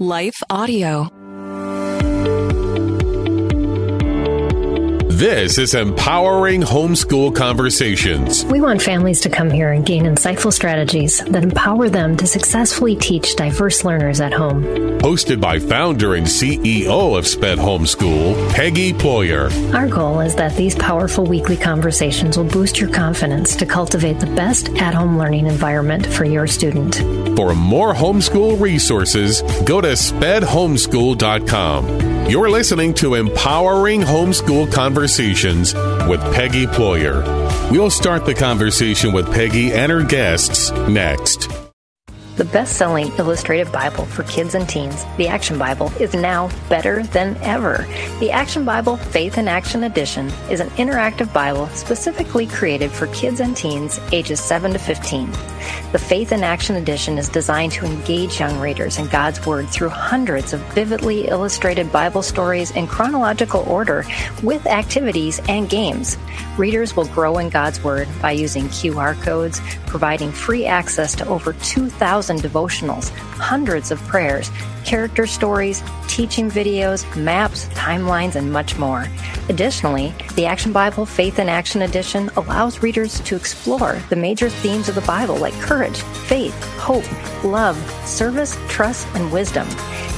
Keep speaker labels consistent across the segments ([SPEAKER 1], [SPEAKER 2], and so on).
[SPEAKER 1] Life Audio.
[SPEAKER 2] This is Empowering Homeschool Conversations.
[SPEAKER 3] We want families to come here and gain insightful strategies that empower them to successfully teach diverse learners at home.
[SPEAKER 2] Hosted by founder and CEO of SPED Homeschool, Peggy Ployer.
[SPEAKER 3] Our goal is that these powerful weekly conversations will boost your confidence to cultivate the best at home learning environment for your student.
[SPEAKER 2] For more homeschool resources, go to spedhomeschool.com. You're listening to Empowering Homeschool Conversations with Peggy Ployer. We'll start the conversation with Peggy and her guests next.
[SPEAKER 3] The best selling illustrated Bible for kids and teens, the Action Bible, is now better than ever. The Action Bible Faith in Action Edition is an interactive Bible specifically created for kids and teens ages 7 to 15. The Faith in Action Edition is designed to engage young readers in God's Word through hundreds of vividly illustrated Bible stories in chronological order with activities and games. Readers will grow in God's Word by using QR codes, providing free access to over 2,000 devotionals, hundreds of prayers, character stories, teaching videos, maps, timelines, and much more. Additionally, the Action Bible Faith in Action Edition allows readers to explore the major themes of the Bible like courage, faith, hope, love, service, trust, and wisdom.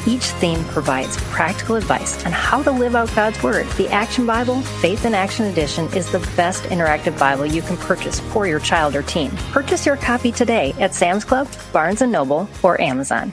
[SPEAKER 3] Each theme provides practical advice on how to live out God's Word. The Action Bible Faith in Action Edition is the best interactive Bible you can purchase for your child or teen. Purchase your copy today at Sam's Club, Barnes & Noble, or Amazon.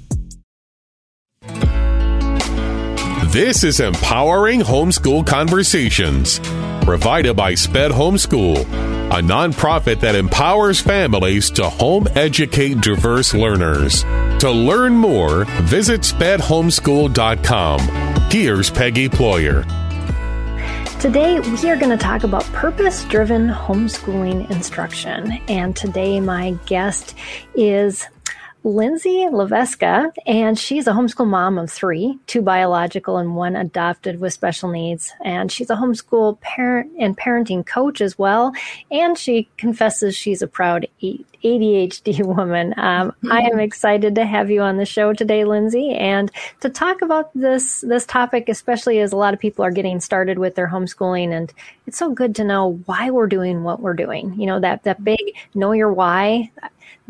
[SPEAKER 2] This is Empowering Homeschool Conversations, provided by SPED Homeschool, a nonprofit that empowers families to home educate diverse learners. To learn more, visit spedhomeschool.com. Here's Peggy Ployer.
[SPEAKER 3] Today, we are going to talk about purpose driven homeschooling instruction. And today, my guest is Lindsay Leiviska, and she's a homeschool mom of three, two biological and one adopted with special needs. And she's a homeschool parent and parenting coach as well. And she confesses she's a proud ADHD woman. Um, I am excited to have you on the show today, Lindsay, and to talk about this this topic, especially as a lot of people are getting started with their homeschooling, and it's so good to know why we're doing what we're doing. You know that that big know your why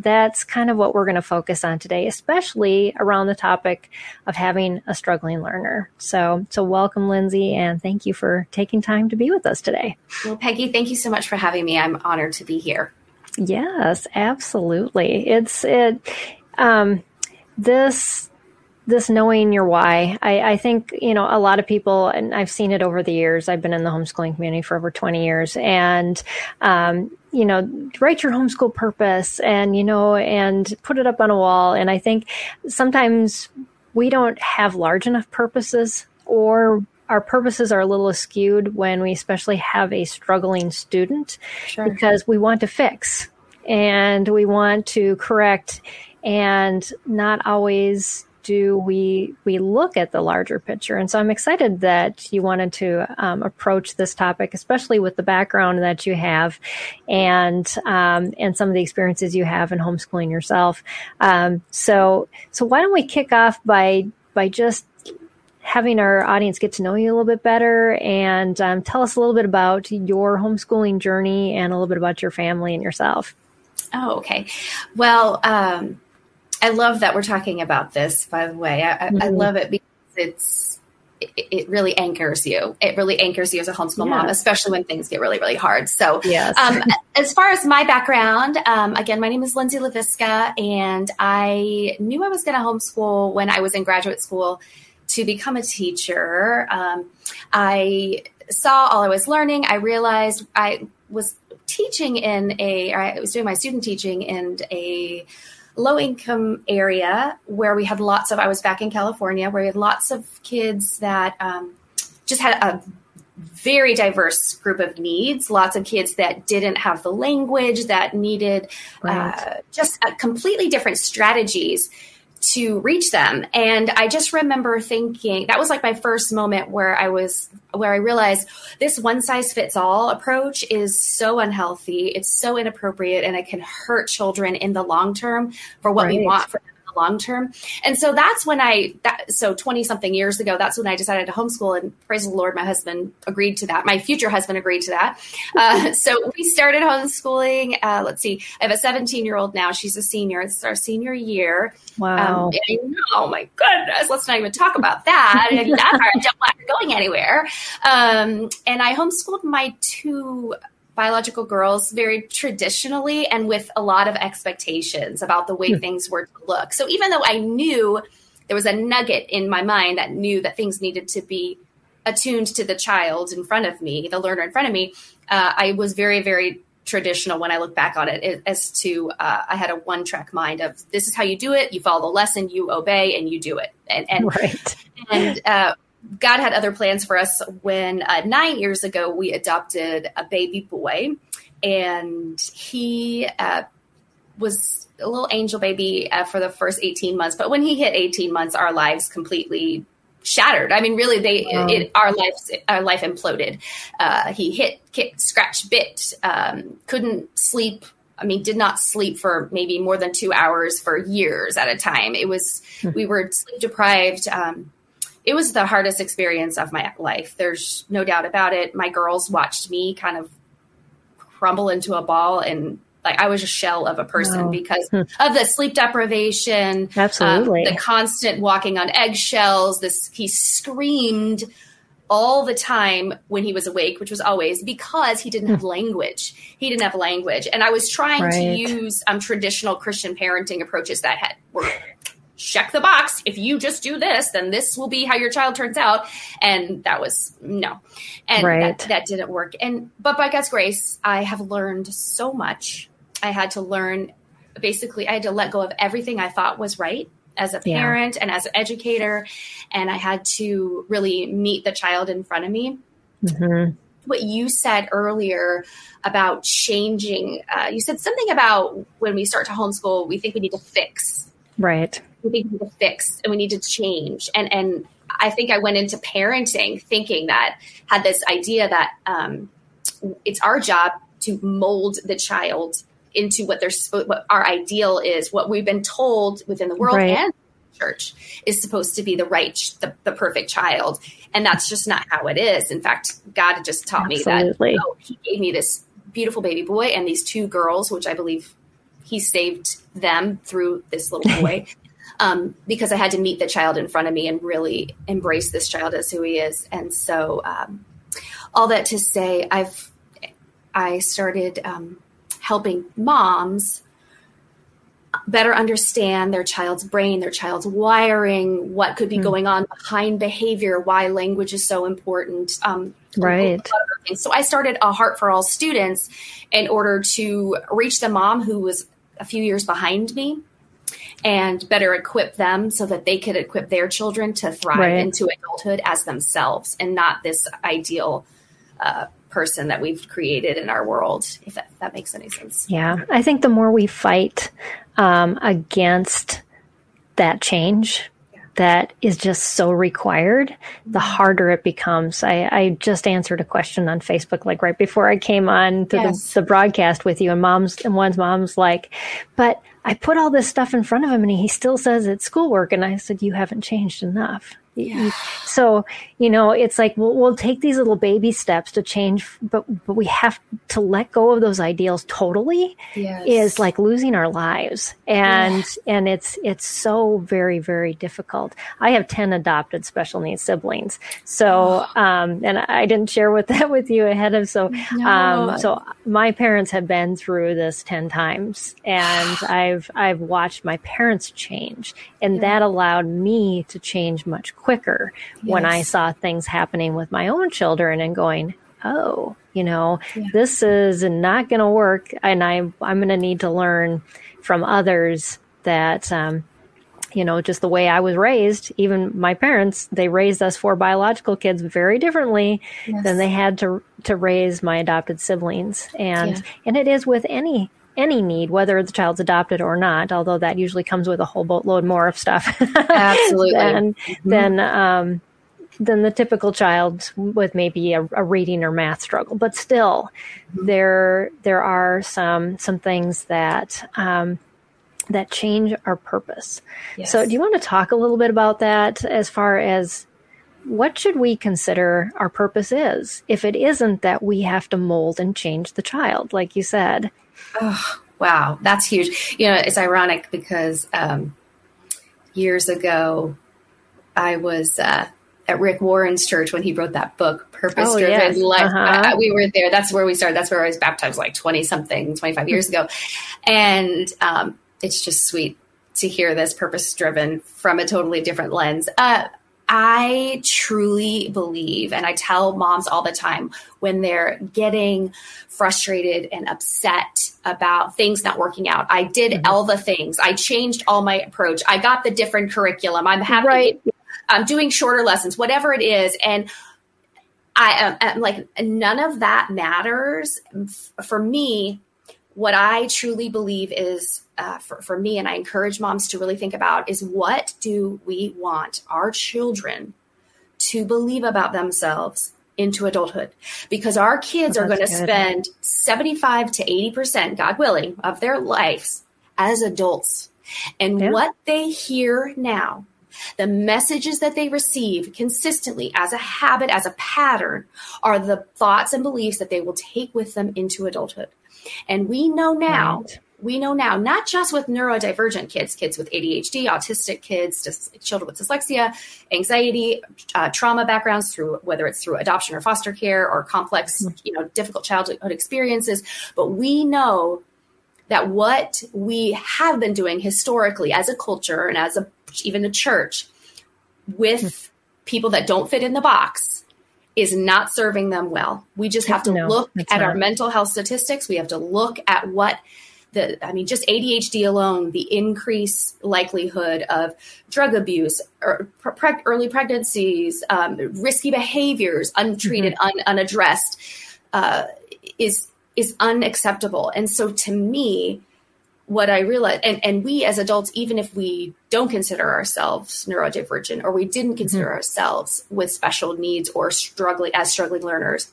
[SPEAKER 3] that's kind of what we're going to focus on today, especially around the topic of having a struggling learner. So, so welcome, Lindsay, and thank you for taking time to be with us today.
[SPEAKER 4] Well, Peggy, thank you so much for having me. I'm honored to be here.
[SPEAKER 3] Yes, absolutely. It's it. Um, this this knowing your why. I, I, think, you know, a lot of people, and I've seen it over the years. I've been in the homeschooling community for over 20 years and, um, you know, write your homeschool purpose and, you know, and put it up on a wall. And I think sometimes we don't have large enough purposes or our purposes are a little skewed when we especially have a struggling student sure. because we want to fix and we want to correct and not always do we we look at the larger picture? And so I'm excited that you wanted to um, approach this topic, especially with the background that you have, and um, and some of the experiences you have in homeschooling yourself. Um, so so why don't we kick off by by just having our audience get to know you a little bit better and um, tell us a little bit about your homeschooling journey and a little bit about your family and yourself.
[SPEAKER 4] Oh, okay. Well, um, I love that we're talking about this. By the way, I, mm-hmm. I love it because it's it, really anchors you. It really anchors you as a homeschool yeah. mom, especially when things get really really hard. So, yes. um, as far as my background, um, again, my name is Lindsay Leiviska, and I knew I was going to homeschool when I was in graduate school to become a teacher. Um, I saw all I was learning. I realized I was teaching in a, I was doing my student teaching in a low income area where we had lots of, I was back in California, where we had lots of kids that um, just had a very diverse group of needs. Lots of kids that didn't have the language, that needed right. uh, just completely different strategies to reach them. And I just remember thinking that was like my first moment where I was, where I realized this one size fits all approach is so unhealthy. It's so inappropriate and it can hurt children in the long term for what right. we want for the long term. And so that's when I, that, so 20 something years ago, that's when I decided to homeschool. And praise the Lord, my husband agreed to that. My future husband agreed to that. Uh, so we started homeschooling. Uh, let's see, I have a 17 year old now. She's a senior. It's our senior year.
[SPEAKER 3] Wow. Um,
[SPEAKER 4] oh my goodness. Let's not even talk about that. that part, don't want her going anywhere. Um, and I homeschooled my two biological girls very traditionally and with a lot of expectations about the way hmm. things were to look. So even though I knew there was a nugget in my mind that knew that things needed to be attuned to the child in front of me, the learner in front of me, uh, I was very, very traditional when I look back on it as to uh, I had a one track mind of this is how you do it. You follow the lesson, you obey, and you do it. And, and
[SPEAKER 3] right.
[SPEAKER 4] And uh, God had other plans for us when uh, nine years ago we adopted a baby boy, and he uh, was a little angel baby uh, for the first 18 months. But when he hit 18 months, our lives completely shattered. I mean, really, they wow. it, our life our life imploded. Uh, he hit, kicked, scratched, bit, um, couldn't sleep. I mean, did not sleep for maybe more than two hours for years at a time. It was hmm. we were sleep deprived. Um, it was the hardest experience of my life. There's no doubt about it. My girls watched me kind of crumble into a ball and like I was a shell of a person wow. because hmm. of the sleep deprivation,
[SPEAKER 3] absolutely,
[SPEAKER 4] um, the constant walking on eggshells. This he screamed all the time when he was awake, which was always because he didn't have hmm. language. He didn't have language, and I was trying right. to use um, traditional Christian parenting approaches that had were check the box. If you just do this, then this will be how your child turns out. And that was no. And right. that, that didn't work. And, but by God's grace, I have learned so much. I had to learn basically, I had to let go of everything I thought was right as a parent yeah. and as an educator. And I had to really meet the child in front of me. Mm-hmm. What you said earlier about changing, uh, you said something about when we start to homeschool, we think we need to fix
[SPEAKER 3] Right.
[SPEAKER 4] We need to fix and we need to change. And and I think I went into parenting thinking that had this idea that um, it's our job to mold the child into what their what our ideal is, what we've been told within the world right. and church is supposed to be the right, the, the, perfect child, and that's just not how it is. In fact, God just taught Absolutely. me that. Oh, he gave me this beautiful baby boy and these two girls, which I believe he saved them through this little boy. Um, because I had to meet the child in front of me and really embrace this child as who he is. And so, um, all that to say, I've I started um, helping moms better understand their child's brain, their child's wiring, what could be mm. going on behind behavior, why language is so important. Um,
[SPEAKER 3] right.
[SPEAKER 4] So I started a Heart for All students in order to reach the mom who was a few years behind me and better equip them so that they could equip their children to thrive right. into adulthood as themselves and not this ideal uh, person that we've created in our world, if that, that, makes any sense.
[SPEAKER 3] Yeah. I think the more we fight um, against that change, that is just so required, the mm-hmm. harder it becomes. I, I, just answered a question on Facebook, like right before I came on to yes. the, the, broadcast with you, and mom's and one's mom's like, but I put all this stuff in front of him, and he still says it's schoolwork, and I said, you haven't changed enough. Yeah. So, you know, it's like we'll, we'll take these little baby steps to change, but, but we have to let go of those ideals totally yes. is like losing our lives. And, yeah. and it's, it's so very, very difficult. I have 10 adopted special needs siblings. So, oh. um, and I didn't share with that with you ahead of, so, no. um, so my parents have been through this 10 times and I've, I've watched my parents change and yeah. that allowed me to change much quicker yes. when I saw things happening with my own children and going, oh, you know, yeah. this is not going to work. And I, I'm going to need to learn from others that um, you know, just the way I was raised, even my parents, they raised us four biological kids very differently yes. than they had to to raise my adopted siblings. And yeah. and it is with any any need, whether the child's adopted or not, although that usually comes with a whole boatload more of stuff.
[SPEAKER 4] Absolutely.
[SPEAKER 3] than mm-hmm. than um, than the typical child with maybe a, a reading or math struggle. But still, mm-hmm. there there are some some things that um, that change our purpose. Yes. So, do you want to talk a little bit about that as far as what should we consider our purpose is if it isn't that we have to mold and change the child, like you said?
[SPEAKER 4] Oh, wow, that's huge. You know, it's ironic because um, years ago, I was uh, at Rick Warren's church when he wrote that book, Purpose oh, Driven yes. Life. Uh-huh. Uh, we were there. That's where we started. That's where I was baptized like 20 something, 25 years ago. And um, it's just sweet to hear this purpose driven from a totally different lens. Uh, I truly believe, and I tell moms all the time when they're getting frustrated and upset about things not working out. I did mm-hmm. all the things. I changed all my approach. I got the different curriculum. I'm happy. Right. I'm doing shorter lessons, whatever it is. And I am like, none of that matters. For me, what I truly believe is uh, for, for me, and I encourage moms to really think about is what do we want our children to believe about themselves into adulthood? Because our kids oh, are going to spend 75 to 80%, God willing, of their lives as adults. And yeah. what they hear now the messages that they receive consistently as a habit, as a pattern, are the thoughts and beliefs that they will take with them into adulthood. And we know now, right. We know now, not just with neurodivergent kids, kids with ADHD, autistic kids, children with dyslexia, anxiety, uh, trauma backgrounds through whether it's through adoption or foster care or complex, mm-hmm. you know, difficult childhood experiences. But we know that what we have been doing historically as a culture and as a even a church with mm-hmm. people that don't fit in the box is not serving them well. We just have to no, look at not. our mental health statistics. We have to look at what the, I mean, just ADHD alone, the increased likelihood of drug abuse, or pre- early pregnancies, um, risky behaviors, untreated, mm-hmm. un- unaddressed, uh, is is unacceptable. And so, to me, what I realized, and, and we as adults, even if we don't consider ourselves neurodivergent or we didn't consider mm-hmm. ourselves with special needs or struggling as struggling learners,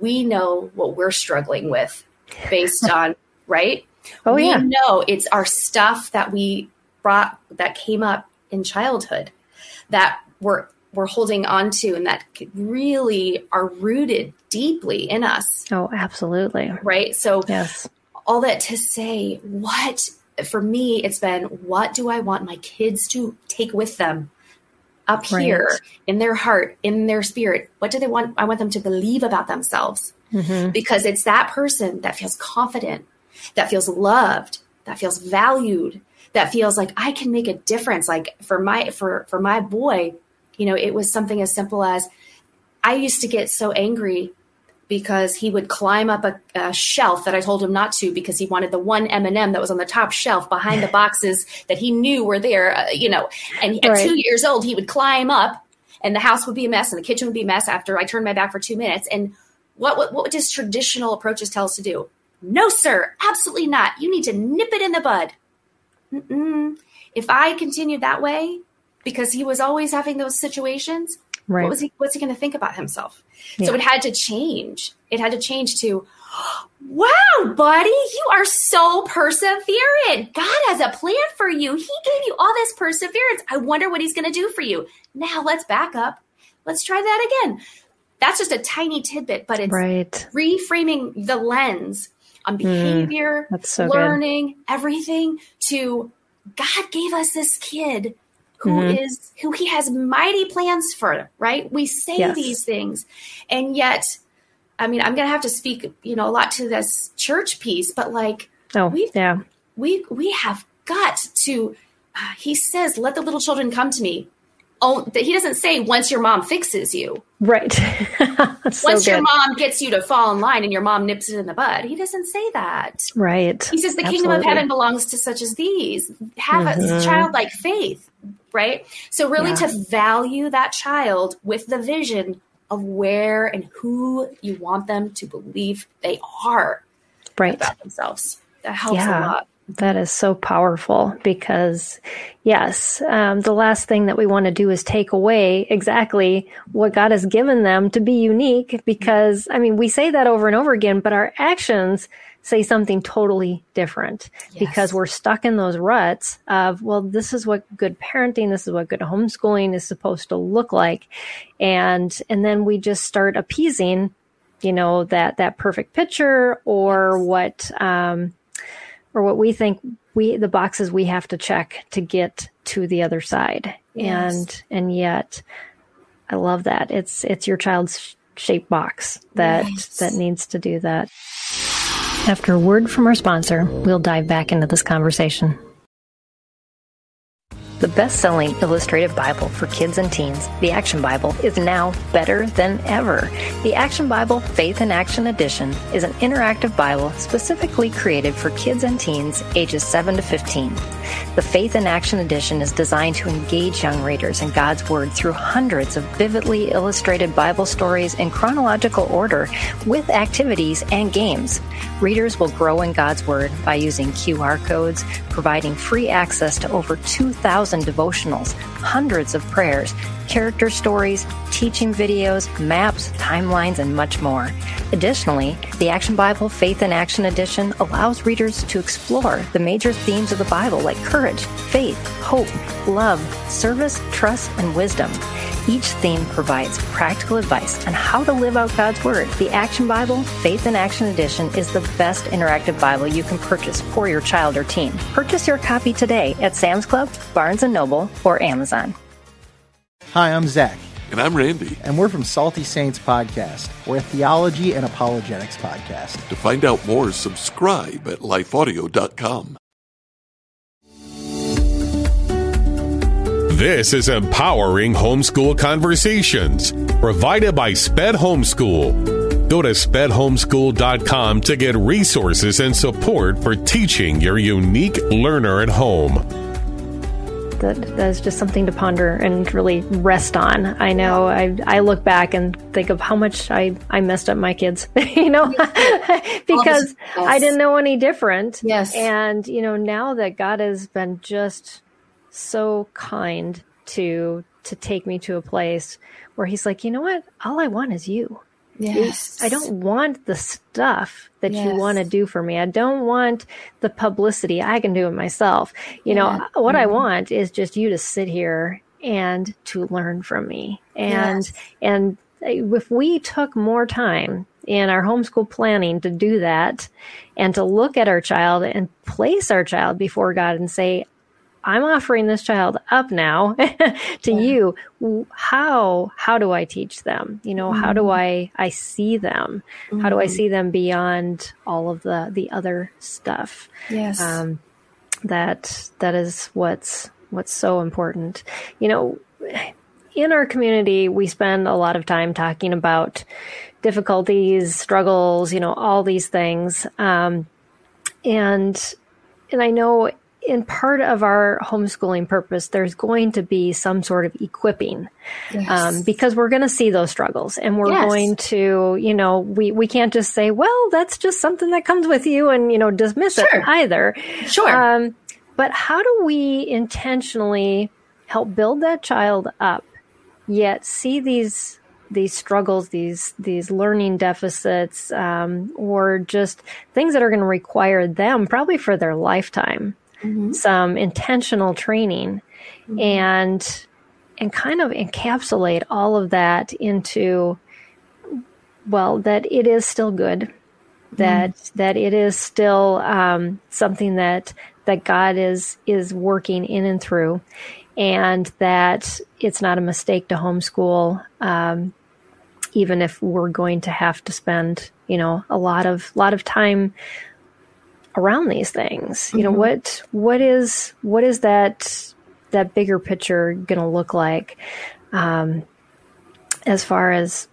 [SPEAKER 4] we know what we're struggling with based on, right?
[SPEAKER 3] Oh,
[SPEAKER 4] we
[SPEAKER 3] yeah.
[SPEAKER 4] know it's our stuff that we brought that came up in childhood that we're we're holding on to and that really are rooted deeply in us.
[SPEAKER 3] Oh, absolutely.
[SPEAKER 4] Right. So
[SPEAKER 3] yes
[SPEAKER 4] all that to say, what for me, it's been what do I want my kids to take with them up right. here in their heart, in their spirit? What do they want? I want them to believe about themselves mm-hmm. because it's that person that feels confident, that feels loved, that feels valued, that feels like I can make a difference. Like for my for for my boy, you know, it was something as simple as I used to get so angry because he would climb up a, a, shelf that I told him not to because he wanted the one M&M that was on the top shelf behind the boxes that he knew were there, uh, you know. And at two years old, he would climb up, and the house would be a mess, and the kitchen would be a mess after I turned my back for two minutes. And what what, what does traditional approaches tell us to do? No, sir, absolutely not. You need to nip it in the bud. Mm-mm. If I continued that way, because he was always having those situations, Right. What was he? What's he going to think about himself? Yeah. So it had to change. It had to change to, wow, buddy, you are so perseverant. God has a plan for you. He gave you all this perseverance. I wonder what he's going to do for you. Now let's back up. Let's try that again. That's just a tiny tidbit, but it's
[SPEAKER 3] right.
[SPEAKER 4] reframing the lens on hmm. behavior,
[SPEAKER 3] mm, so
[SPEAKER 4] learning, good. everything to God gave us this kid who mm-hmm. is who he has mighty plans for, right? We say yes. these things. And yet, I mean, I'm going to have to speak, you know, a lot to this church piece, but like
[SPEAKER 3] oh, we yeah.
[SPEAKER 4] we we have got to uh, he says, "Let the little children come to me." Oh, he doesn't say once your mom fixes you.
[SPEAKER 3] Right.
[SPEAKER 4] so once good. your mom gets you to fall in line and your mom nips it in the bud. He doesn't say that.
[SPEAKER 3] Right.
[SPEAKER 4] He says the Absolutely. kingdom of heaven belongs to such as these. Have mm-hmm. a childlike faith. Right. So really yeah. to value that child with the vision of where and who you want them to believe they are
[SPEAKER 3] right.
[SPEAKER 4] about themselves. That helps yeah. a lot.
[SPEAKER 3] That is so powerful because, yes, um, the last thing that we want to do is take away exactly what God has given them to be unique. Because, I mean, we say that over and over again, but our actions say something totally different yes. because we're stuck in those ruts of, well, this is what good parenting, this is what good homeschooling is supposed to look like. And, and then we just start appeasing, you know, that, that perfect picture or yes. what, um, or what we think we the boxes we have to check to get to the other side yes. and and yet i love that it's it's your child's shape box that yes. that needs to do that after a word from our sponsor we'll dive back into this conversation the best selling illustrative Bible for kids and teens, the Action Bible, is now better than ever. The Action Bible Faith in Action Edition is an interactive Bible specifically created for kids and teens ages 7 to 15. The Faith in Action Edition is designed to engage young readers in God's Word through hundreds of vividly illustrated Bible stories in chronological order with activities and games. Readers will grow in God's Word by using QR codes, providing free access to over 2,000 devotionals, hundreds of prayers, character stories, teaching videos, maps, timelines, and much more. Additionally, the Action Bible Faith in Action Edition allows readers to explore the major themes of the Bible like courage, faith, hope, love, service, trust, and wisdom. Each theme provides practical advice on how to live out God's Word. The Action Bible Faith in Action Edition is the best interactive Bible you can purchase for your child or teen. Purchase your copy today at Sam's Club, Barnes & Noble, or Amazon.
[SPEAKER 1] Hi, I'm Zach.
[SPEAKER 5] And I'm Randy.
[SPEAKER 1] And we're from Salty Saints Podcast. We're a theology and apologetics podcast.
[SPEAKER 5] To find out more, subscribe at lifeaudio.com.
[SPEAKER 2] This is Empowering Homeschool Conversations, provided by SPED Homeschool. Go to spedhomeschool.com to get resources and support for teaching your unique learner at home.
[SPEAKER 3] That, that is just something to ponder and really rest on. I know I, I look back and think of how much I, I messed up my kids, you know, because yes. I didn't know any different.
[SPEAKER 4] Yes.
[SPEAKER 3] And, you know, now that God has been just so kind to to take me to a place where he's like, you know what? All I want is you.
[SPEAKER 4] Yes.
[SPEAKER 3] I don't want the stuff that yes. you want to do for me. I don't want the publicity. I can do it myself. You yeah. know, what mm-hmm. I want is just you to sit here and to learn from me. And yes. and if we took more time in our homeschool planning to do that and to look at our child and place our child before God and say, I'm offering this child up now to yeah. you. How how do I teach them? You know, mm-hmm. how do mm-hmm. I I see them? Mm-hmm. How do I mm-hmm. see them beyond all of the the other stuff?
[SPEAKER 4] Yes. Um,
[SPEAKER 3] that that is what's what's so important. You know, in our community, we spend a lot of time talking about difficulties, struggles, you know, all these things. Um, and and I know in part of our homeschooling purpose, there's going to be some sort of equipping yes. um, because we're going to see those struggles and we're yes. going to, you know, we, we can't just say, well, that's just something that comes with you and, you know, dismiss sure. it either.
[SPEAKER 4] Sure. Um,
[SPEAKER 3] but how do we intentionally help build that child up, yet see these these struggles, these these learning deficits, um, or just things that are going to require them probably for their lifetime mm-hmm. some intentional training mm-hmm. and and kind of encapsulate all of that into well that it is still good that mm. that it is still um, something that that God is is working in and through, and that it's not a mistake to homeschool, um, even if we're going to have to spend you know a lot of lot of time around these things. Mm-hmm. You know, mm-hmm. what what is what is that that bigger picture going to look like um, as far as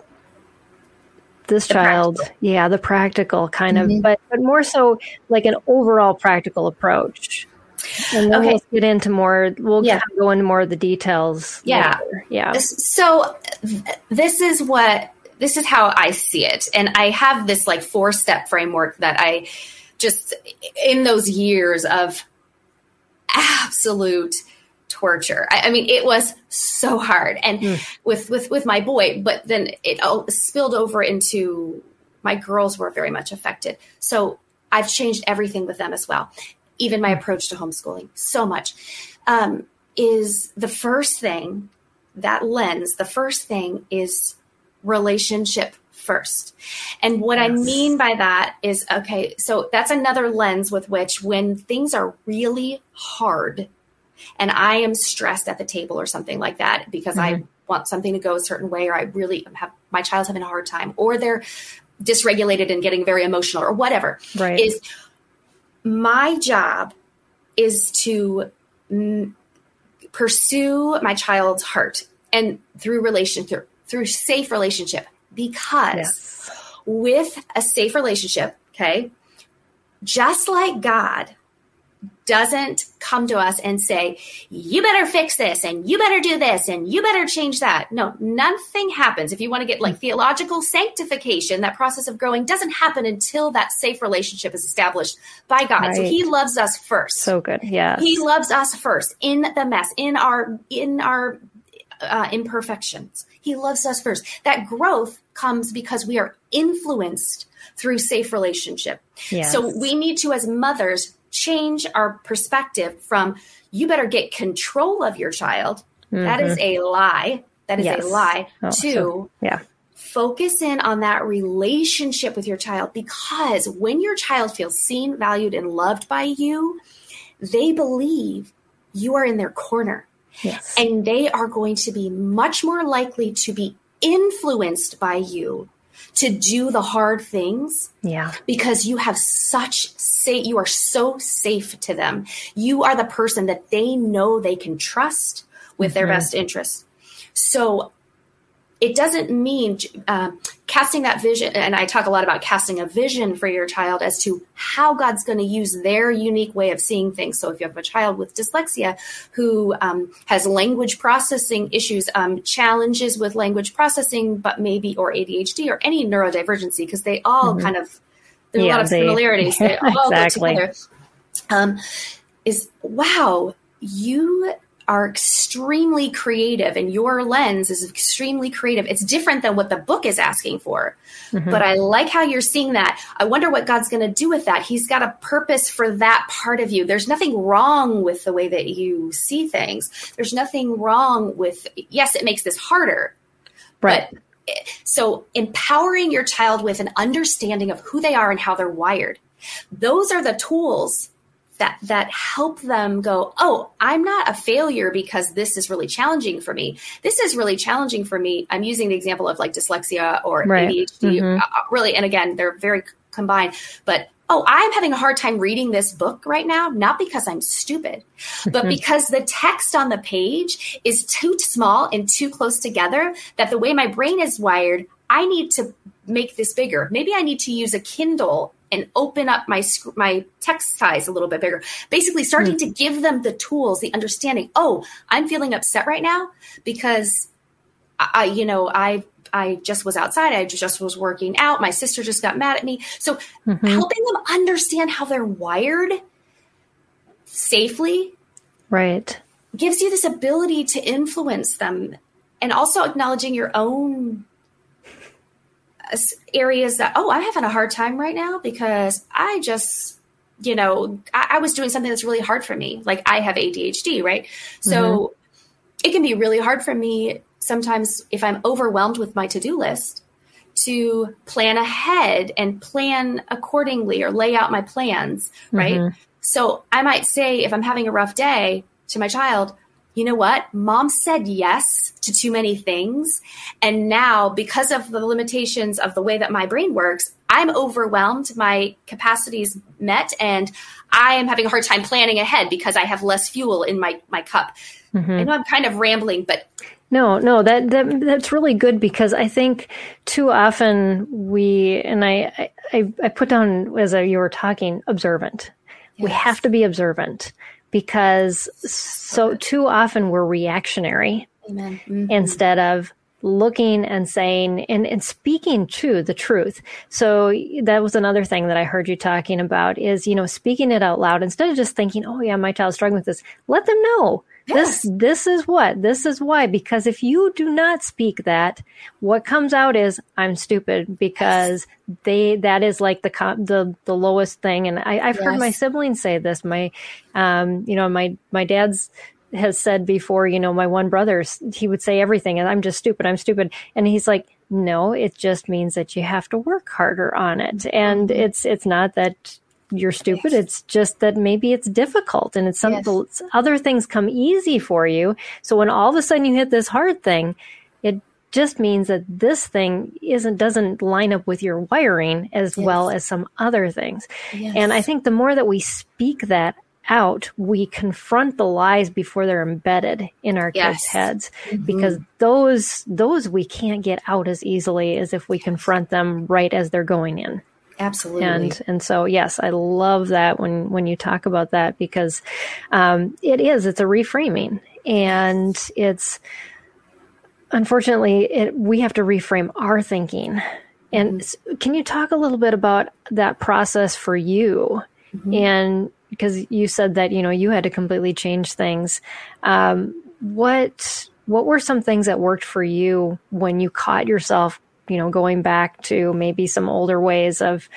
[SPEAKER 3] this
[SPEAKER 4] The
[SPEAKER 3] child
[SPEAKER 4] practical.
[SPEAKER 3] yeah the practical kind of
[SPEAKER 4] Mhm.
[SPEAKER 3] but but more so like an overall practical approach and then
[SPEAKER 4] Okay.
[SPEAKER 3] we'll get into more we'll
[SPEAKER 4] Yeah.
[SPEAKER 3] of go into more of the details
[SPEAKER 4] Yeah.
[SPEAKER 3] later. yeah
[SPEAKER 4] So th- this is what this is how I see it, and I have this like four step framework that I just in those years of absolute torture. I, I mean, it was so hard, and with with with my boy, but then it all spilled over into my girls were very much affected. So I've changed everything with them as well, even my approach to homeschooling. So much um, is the first thing that lens. The first thing is relationship first. And what I mean by that is okay, so that's another lens with which when things are really hard and I am stressed at the table or something like that because I want something to go a certain way or I really have my child's having a hard time or they're dysregulated and getting very emotional or whatever
[SPEAKER 3] right.
[SPEAKER 4] is my job is to mm, pursue my child's heart and through relation through, through safe relationship because
[SPEAKER 3] yes
[SPEAKER 4] with a safe relationship okay just like god doesn't come to us and say you better fix this and you better do this and you better change that. No nothing happens. If you want to get like theological sanctification that process of growing doesn't happen until that safe relationship is established by god. So he loves us first.
[SPEAKER 3] So good. Yeah.
[SPEAKER 4] he loves us first in the mess, in our in our uh, imperfections. He loves us first. That growth comes because we are influenced through safe relationship.
[SPEAKER 3] Yes.
[SPEAKER 4] So we need to, as mothers, change our perspective from "you better get control of your child." That is a lie. That is
[SPEAKER 3] Mm-hmm. Yes.
[SPEAKER 4] a lie.
[SPEAKER 3] Oh,
[SPEAKER 4] to
[SPEAKER 3] so- yeah
[SPEAKER 4] focus in on that relationship with your child because when your child feels seen, valued, and loved by you, they believe you are in their corner
[SPEAKER 3] yes.
[SPEAKER 4] And they are going to be much more likely to be influenced by you to do the hard things
[SPEAKER 3] yeah.
[SPEAKER 4] because you have such say you are so safe to them. You are the person that they know they can trust with their mm-hmm. best interests so it doesn't mean um, casting that vision and i talk a lot about casting a vision for your child as to how god's going to use their unique way of seeing things. So if you have a child with dyslexia who um, has language processing issues um, challenges with language processing but maybe or adhd or any neurodivergency because they all kind of there are
[SPEAKER 3] Yeah,
[SPEAKER 4] a lot of
[SPEAKER 3] they-
[SPEAKER 4] similarities they all
[SPEAKER 3] Exactly.
[SPEAKER 4] go together. Um, is wow, you are extremely creative and your lens is extremely creative. It's different than what the book is asking for. Mm-hmm. But I like how you're seeing that. I wonder what God's going to do with that. He's got a purpose for that part of you. There's nothing wrong with the way that you see things. There's nothing wrong with, yes, it makes this harder.
[SPEAKER 3] right
[SPEAKER 4] But so empowering your child with an understanding of who they are and how they're wired. Those are the tools that that help them go, "Oh, I'm not a failure because this is really challenging for me. This is really challenging for me." I'm using the example of like dyslexia or
[SPEAKER 3] Right.
[SPEAKER 4] ADHD
[SPEAKER 3] Mhm.
[SPEAKER 4] uh, really and again, they're very combined, but oh, I'm having a hard time reading this book right now, not because I'm stupid, but because the text on the page is too small and too close together that the way my brain is wired, I need to make this bigger. Maybe I need to use a Kindle and open up my my text size a little bit bigger. Basically, starting hmm. to give them the tools, the understanding. Oh, I'm feeling upset right now because I, you know, I I just was outside. I just was working out. My sister just got mad at me. So mm-hmm. helping them understand how they're wired safely
[SPEAKER 3] right
[SPEAKER 4] gives you this ability to influence them and also acknowledging your own areas that oh i'm having a hard time right now because i just you know I, I was doing something that's really hard for me. Like i have adhd right? So mm-hmm. it can be really hard for me sometimes if i'm overwhelmed with my to-do list to plan ahead and plan accordingly or lay out my plans right? Mm-hmm. So I might say, if I'm having a rough day to my child, you know what? Mom said yes to too many things. And now, because of the limitations of the way that my brain works, I'm overwhelmed, my capacity's met, and I am having a hard time planning ahead because I have less fuel in my my cup. Mm-hmm. I know I'm kind of rambling, but
[SPEAKER 3] no, no, that, that that's really good because I think too often we and I I, I put down as you were talking observant. Yes. We have to be observant because so too often we're reactionary mm-hmm. instead of looking and saying and, and speaking to the truth. So that was another thing that I heard you talking about is, you know, speaking it out loud instead of just thinking, oh yeah, my child's struggling with this. Let them know. Yes. This this is what this is why because if you do not speak that, what comes out is I'm stupid because yes. they that is like the the the lowest thing. And I, have yes. heard my siblings say this. My um you know my my dad's has said before, you know, my one brother, he would say everything and I'm just stupid, I'm stupid. And he's like, no, it just means that you have to work harder on it. And mm-hmm. it's, it's not that you're stupid. Yes. It's just that maybe it's difficult and it's some yes. other things come easy for you. So when all of a sudden you hit this hard thing, it just means that this thing isn't doesn't line up with your wiring as yes. well as some other things. And I think the more that we speak that out, we confront the lies before they're embedded in our yes. kids' heads mm-hmm. because those those we can't get out as easily as if we confront them right as they're going in.
[SPEAKER 4] Absolutely.
[SPEAKER 3] And and so yes, I love that when when you talk about that because um, it is it's a reframing and it's unfortunately it we have to reframe our thinking. And mm-hmm. can you talk a little bit about that process for you? Mm-hmm. And because you said that you know you had to completely change things. Um, what what were some things that worked for you when you caught yourself, you know, going back to maybe some older ways of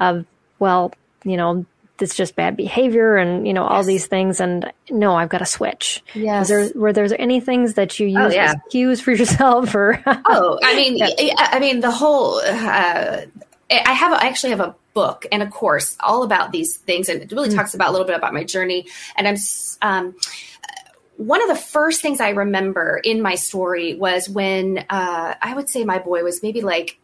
[SPEAKER 3] of well, you know, it's just bad behavior and you know all these things and no i've got to switch
[SPEAKER 4] yeah
[SPEAKER 3] there, were there any things that you use oh, yeah. as cues for yourself or
[SPEAKER 4] oh i mean yeah. i mean the whole uh, I have I actually have a book and a course all about these things, and it really mm. talks about a little bit about my journey. And I'm um, one of the first things I remember in my story was when uh, I would say my boy was maybe like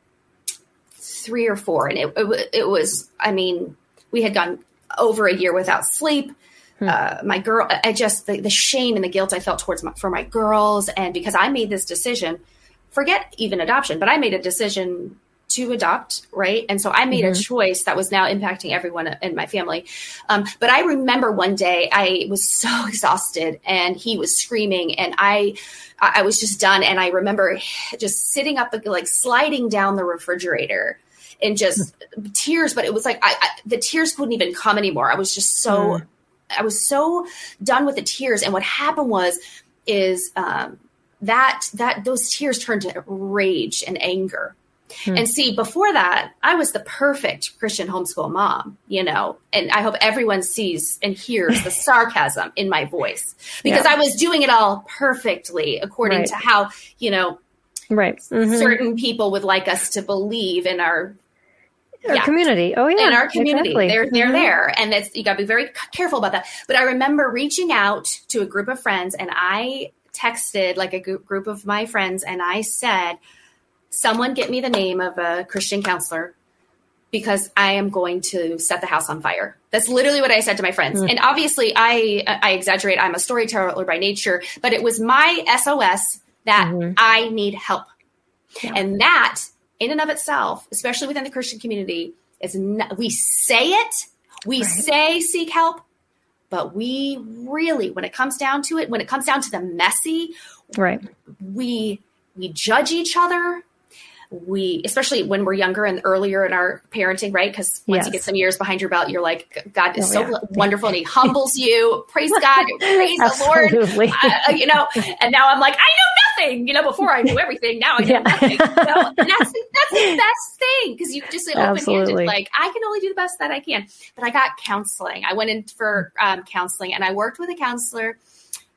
[SPEAKER 4] three or four, and it, it, it was I mean we had gone over a year without sleep. Hmm. Uh, my girl, I just the, the, shame and the guilt I felt towards my, for my girls, and because I made this decision, forget even adoption, but I made a decision to adopt, right? And so I made mm-hmm. a choice that was now impacting everyone in my family. Um, but I remember one day I was so exhausted and he was screaming and I, I was just done. And I remember just sitting up, like sliding down the refrigerator and just tears, but it was like, I, I, the tears wouldn't even come anymore. I was just so, mm. I was so done with the tears. And what happened was, is, um, that that those tears turned to rage and anger Hmm. And see, before that, I was the perfect Christian homeschool mom, you know, and I hope everyone sees and hears the sarcasm in my voice because yeah. I was doing it all perfectly according right. to how, you know,
[SPEAKER 3] right.
[SPEAKER 4] Mm-hmm. certain people would like us to believe in our
[SPEAKER 3] our yeah. community. Oh yeah,
[SPEAKER 4] in our community, exactly. they're they're mm-hmm. there, and that's you got to be very careful about that. But I remember reaching out to a group of friends, and I texted like a group of my friends, and I said, someone get me the name of a Christian counselor because I am going to set the house on fire. That's literally what I said to my friends. Mm. And obviously I I exaggerate. I'm a storyteller by nature, but it was my SOS that mm-hmm. I need help. Yeah. And that in and of itself, especially within the Christian community, is not, we say it, we right. say seek help, but we really when it comes down to it, when it comes down to the messy,
[SPEAKER 3] right.
[SPEAKER 4] We we judge each other we especially when we're younger and earlier in our parenting right? Because once yes. you get some years behind your belt you're like god is oh, so yeah. wonderful and he humbles you. Praise god. Praise the lord. Uh, you know and now i'm like i know nothing. You know before i knew everything now i know yeah. nothing. And that's that's the best thing because you just open-handed like i can only do the best that i can. But i got counseling. I went in for um, counseling and i worked with a counselor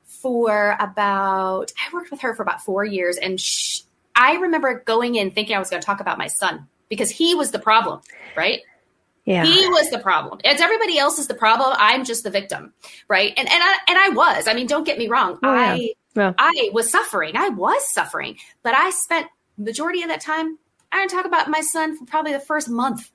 [SPEAKER 4] for about i worked with her for about four years and she, I remember going in thinking I was going to talk about my son because he was the problem, right?
[SPEAKER 3] Yeah.
[SPEAKER 4] He was the problem. It's everybody else is the problem. I'm just the victim, right? And and I and I was. I mean, don't get me wrong. Oh, I yeah. I was suffering. I was suffering, but I spent majority of that time I didn't talk about my son for probably the first month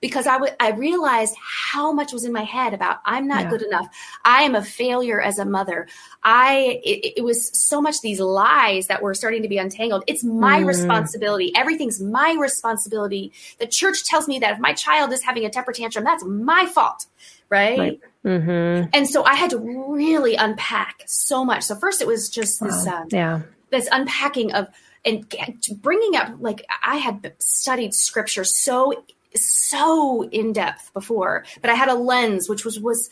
[SPEAKER 4] because I, w- I realized how much was in my head about I'm not yeah. good enough. I am a failure as a mother. I it, it, was so much these lies that were starting to be untangled. It's my mm. responsibility. Everything's my responsibility. The church tells me that if my child is having a temper tantrum, that's my fault, right? right. Mm-hmm. And so I had to really unpack so much. So first, it was just wow. this, um, yeah, this unpacking of and bringing up like I had studied scripture so so in depth before, but I had a lens which was was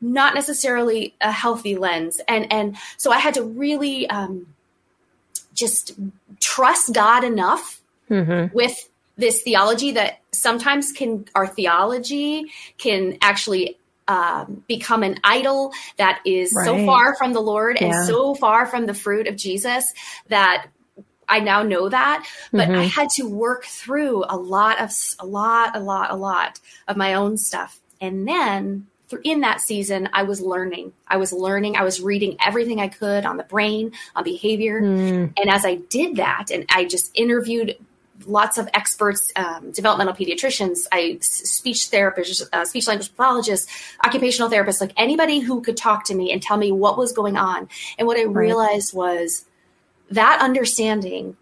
[SPEAKER 4] not necessarily a healthy lens, and and so I had to really um, just trust God enough mm-hmm. with this theology that sometimes can our theology can actually um, become an idol that is right. so far from the Lord yeah. and so far from the fruit of Jesus that I now know that, but mm-hmm. I had to work through a lot of a lot, a lot, a lot of my own stuff. And then in that season, I was learning. I was learning. I was reading everything I could on the brain, on behavior. Mm. And as I did that, and I just interviewed lots of experts, um, developmental pediatricians, I speech therapists, uh, speech language pathologists, occupational therapists, like anybody who could talk to me and tell me what was going on. And what I right. realized was that understanding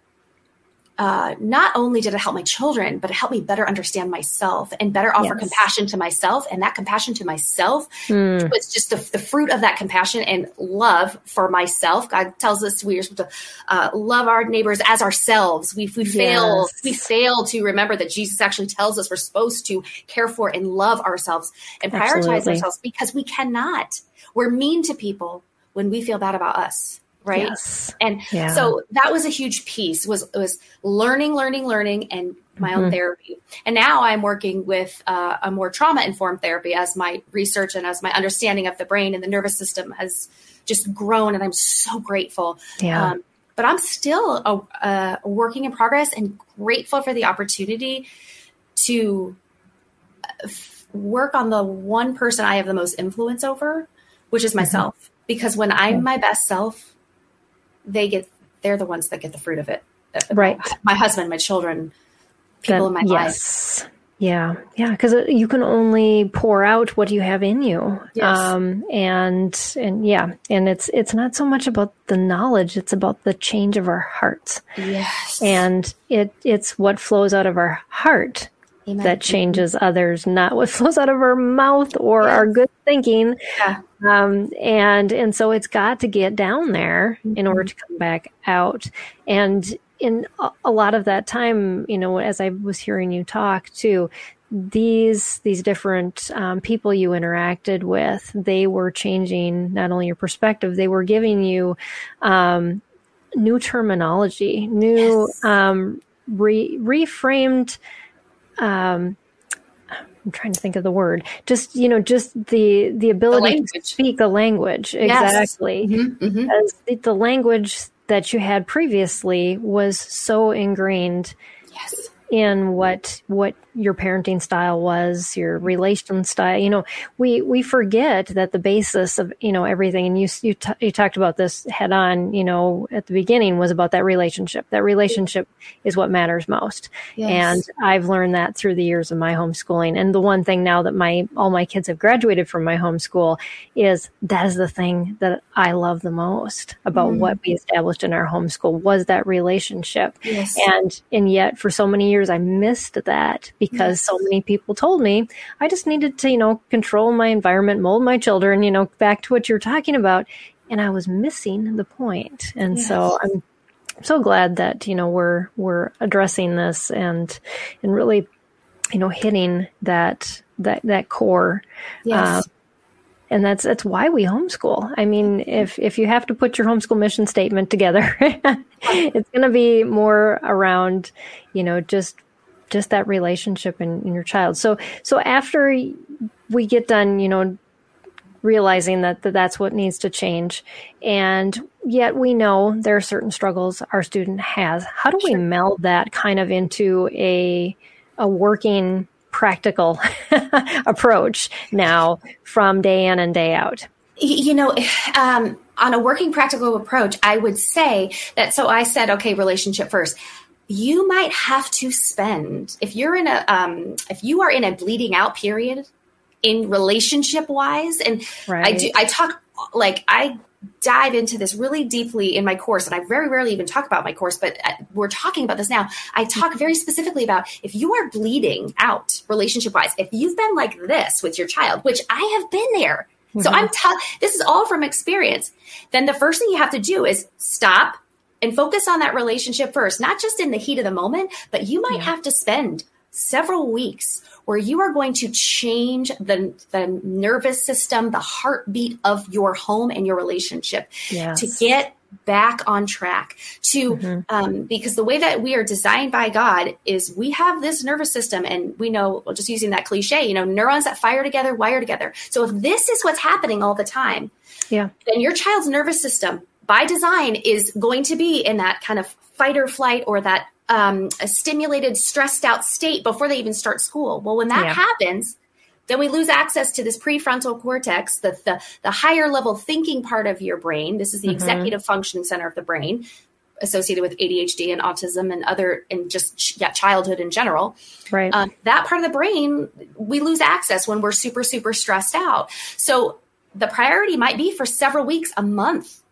[SPEAKER 4] uh, not only did it help my children, but it helped me better understand myself and better offer yes. compassion to myself. And that compassion to myself mm. was just the, the, fruit of that compassion and love for myself. God tells us we are supposed to uh, love our neighbors as ourselves. We, we yes. fail, we fail to remember that Jesus actually tells us we're supposed to care for and love ourselves and prioritize Absolutely. ourselves because we cannot. We're mean to people when we feel bad about us right yes. and yeah. so that was a huge piece was was learning learning learning and my mm-hmm. own therapy and now i'm working with uh, a more trauma informed therapy as my research and as my understanding of the brain and the nervous system has just grown and i'm so grateful yeah. Um, but i'm still a, a working in progress and grateful for the opportunity to uh, work on the one person i have the most influence over which is mm-hmm. myself mm-hmm. because when i'm my best self they get they're the ones that get the fruit of it.
[SPEAKER 3] Right.
[SPEAKER 4] My husband, my children, people that, in my life. yes. life.
[SPEAKER 3] Yeah, yeah, because you can only pour out what you have in you, yes. um, and and yeah, and it's it's not so much about the knowledge; it's about the change of our hearts.
[SPEAKER 4] Yes,
[SPEAKER 3] and it it's what flows out of our heart Amen. that changes others, not what flows out of our mouth or yes. our good thinking. Yeah. Um, and and so it's got to get down there mm-hmm. in order to come back out. And in a, lot of that time, you know, as I was hearing you talk too, these these different um, people you interacted with, they were changing not only your perspective, they were giving you um, new terminology, new yes. um, re- reframed um, I'm trying to think of the word. Just you know, just the the ability the to speak the language exactly. Yes. Mm-hmm, mm-hmm. The, the language that you had previously was so ingrained
[SPEAKER 4] yes.
[SPEAKER 3] in what what your parenting style was, your relation style. You know, we we forget that the basis of you know everything, and you you, t- you talked about this head on. You know, at the beginning was about that relationship. That relationship is what matters most, yes. and I've learned that through the years of my homeschooling. And the one thing now that my all my kids have graduated from my homeschool is that is the thing that I love the most about mm. what we established in our homeschool was that relationship. Yes. And and yet for so many years I missed that because yes. so many people told me I just needed to, you know, control my environment, mold my children, you know, back to what you're talking about. And I was missing the point. And yes. so I'm so glad that, you know, we're, we're addressing this and, and really, you know, hitting that, that, that core. Yes. Uh, and that's that's why we homeschool. I mean, if if you have to put your homeschool mission statement together, it's going to be more around, you know, just just that relationship in, in your child. So so after we get done, you know, realizing that, that that's what needs to change, and yet we know there are certain struggles our student has. How do we meld that kind of into a a working practical approach now from day in and day out?
[SPEAKER 4] You know, um, on a working practical approach, I would say that. So I said, okay, relationship first you might have to spend if you're in a um, if you are in a bleeding out period in relationship wise and
[SPEAKER 3] Right.
[SPEAKER 4] i do i talk like i dive into this really deeply in my course and i very rarely even talk about my course but uh, we're talking about this now. I talk very specifically about if you are bleeding out relationship wise if you've been like this with your child which i have been there. So i'm t- this is all from experience. Then the first thing you have to do is stop and focus on that relationship first, not just in the heat of the moment, but you might have to spend several weeks where you are going to change the, the nervous system, the heartbeat of your home and your relationship
[SPEAKER 3] Yes.
[SPEAKER 4] to get back on track to um, because the way that we are designed by god is we have this nervous system and we know well, just using that cliche you know neurons that fire together wire together so if this is what's happening all the time
[SPEAKER 3] Yeah.
[SPEAKER 4] then your child's nervous system by design is going to be in that kind of fight or flight or that um, a stimulated stressed out state before they even start school. Well when that
[SPEAKER 3] Yeah.
[SPEAKER 4] happens then we lose access to this prefrontal cortex the, the, the higher level thinking part of your brain. This is the executive functioning center of the brain associated with adhd and autism and other and just yeah, childhood in general.
[SPEAKER 3] Right.
[SPEAKER 4] um, that part of the brain we lose access when we're super super stressed out. So the priority might be for several weeks a month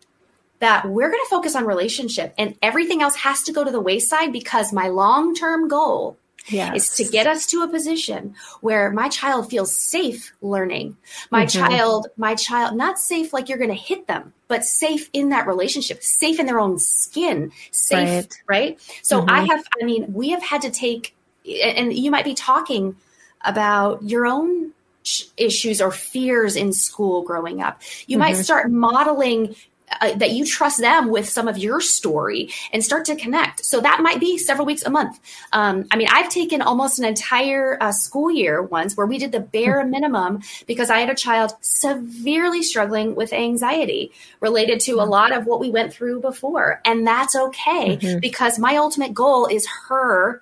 [SPEAKER 4] that we're going to focus on relationship and everything else has to go to the wayside because my long-term goal
[SPEAKER 3] yes.
[SPEAKER 4] is to get us to a position where my child feels safe learning. My mm-hmm. child my child not safe like you're going to hit them but safe in that relationship safe in their own skin safe
[SPEAKER 3] Right.
[SPEAKER 4] right, so i mm-hmm. have i mean we have had to take and you might be talking about your own issues or fears in school growing up. You might mm-hmm. start modeling uh, that you trust them with some of your story and start to connect. So that might be several weeks a month. Um, I mean, I've taken almost an entire uh, school year once where we did the bare minimum because I had a child severely struggling with anxiety related to a lot of what we went through before. And that's okay because my ultimate goal is her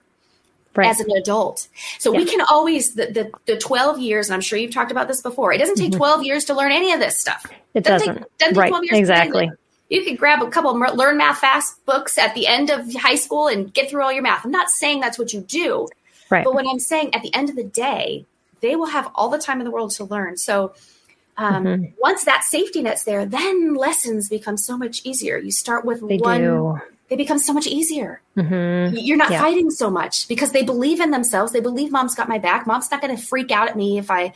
[SPEAKER 3] right.
[SPEAKER 4] as an adult. So we can always the, the the 12 years, and I'm sure you've talked about this before. It doesn't take 12 years to learn any of this stuff.
[SPEAKER 3] Mm-hmm. It
[SPEAKER 4] Doesn't
[SPEAKER 3] doesn't.
[SPEAKER 4] Take, doesn't take 12 years
[SPEAKER 3] exactly.
[SPEAKER 4] You could grab a couple of learn math fast books at the end of high school and get through all your math. I'm not saying that's what you do,
[SPEAKER 3] right.
[SPEAKER 4] but what I'm saying at the end of the day, they will have all the time in the world to learn. So um,
[SPEAKER 3] Mm-hmm.
[SPEAKER 4] once that safety net's there, then lessons become so much easier. You start with
[SPEAKER 3] They
[SPEAKER 4] one
[SPEAKER 3] do.
[SPEAKER 4] They become so much easier.
[SPEAKER 3] Mhm.
[SPEAKER 4] You're not
[SPEAKER 3] Yeah.
[SPEAKER 4] fighting so much because they believe in themselves. They believe mom's got my back. Mom's not going to freak out at me if I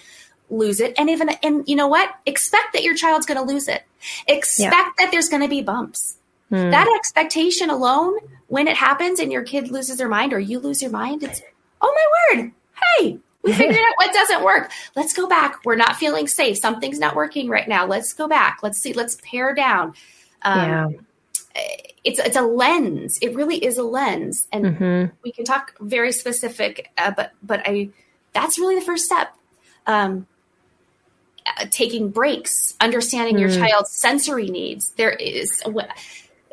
[SPEAKER 4] lose it. And even and you know what? Expect that your child's going to lose it. Expect that there's going to be bumps.
[SPEAKER 3] Hmm.
[SPEAKER 4] That expectation alone, when it happens and your kid loses their mind or you lose your mind, it's oh my word. Hey, we figured out what doesn't work. Let's go back. We're not feeling safe. Something's not working right now. Let's go back. Let's see. Let's pare down. Um,
[SPEAKER 3] yeah.
[SPEAKER 4] It's it's a lens. It really is a lens, and
[SPEAKER 3] Mhm.
[SPEAKER 4] we can talk very specific. Uh, but but I that's really the first step. Um, uh, taking breaks, understanding your child's sensory needs. There is wh-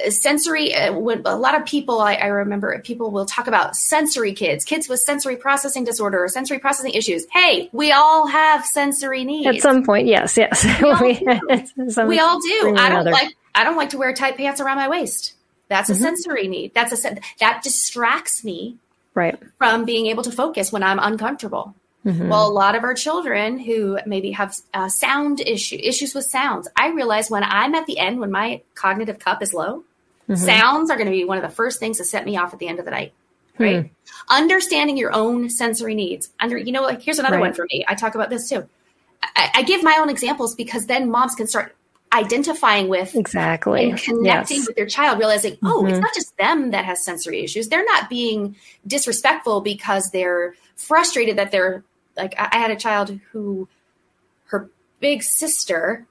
[SPEAKER 4] sensory. Uh, when a lot of people, I, I remember people will talk about sensory kids, kids with sensory processing disorder or sensory processing issues. Hey, we all have sensory needs.
[SPEAKER 3] At some point, yes, yes.
[SPEAKER 4] all
[SPEAKER 3] We-
[SPEAKER 4] do. we all do. I don't like I don't like to wear tight pants around my waist. That's
[SPEAKER 3] Mm-hmm.
[SPEAKER 4] a sensory need. That's a sen- that distracts me
[SPEAKER 3] Right.
[SPEAKER 4] from being able to focus when I'm uncomfortable.
[SPEAKER 3] Mm-hmm.
[SPEAKER 4] Well, a lot of our children who maybe have uh, sound issue issues with sounds, I realize when I'm at the end, when my cognitive cup is low,
[SPEAKER 3] Mm-hmm.
[SPEAKER 4] sounds are going to be one of the first things to set me off at the end of the night.
[SPEAKER 3] Hmm.
[SPEAKER 4] Right? Understanding your own sensory needs. Under, you know, like here's another
[SPEAKER 3] Right.
[SPEAKER 4] one for me. I talk about this too. I, I give my own examples because then moms can start identifying with
[SPEAKER 3] Exactly.
[SPEAKER 4] and connecting
[SPEAKER 3] Yes.
[SPEAKER 4] with their child, realizing, oh,
[SPEAKER 3] Mm-hmm.
[SPEAKER 4] it's not just them that has sensory issues. They're not being disrespectful because they're frustrated that they're like. I I had a child who her big sister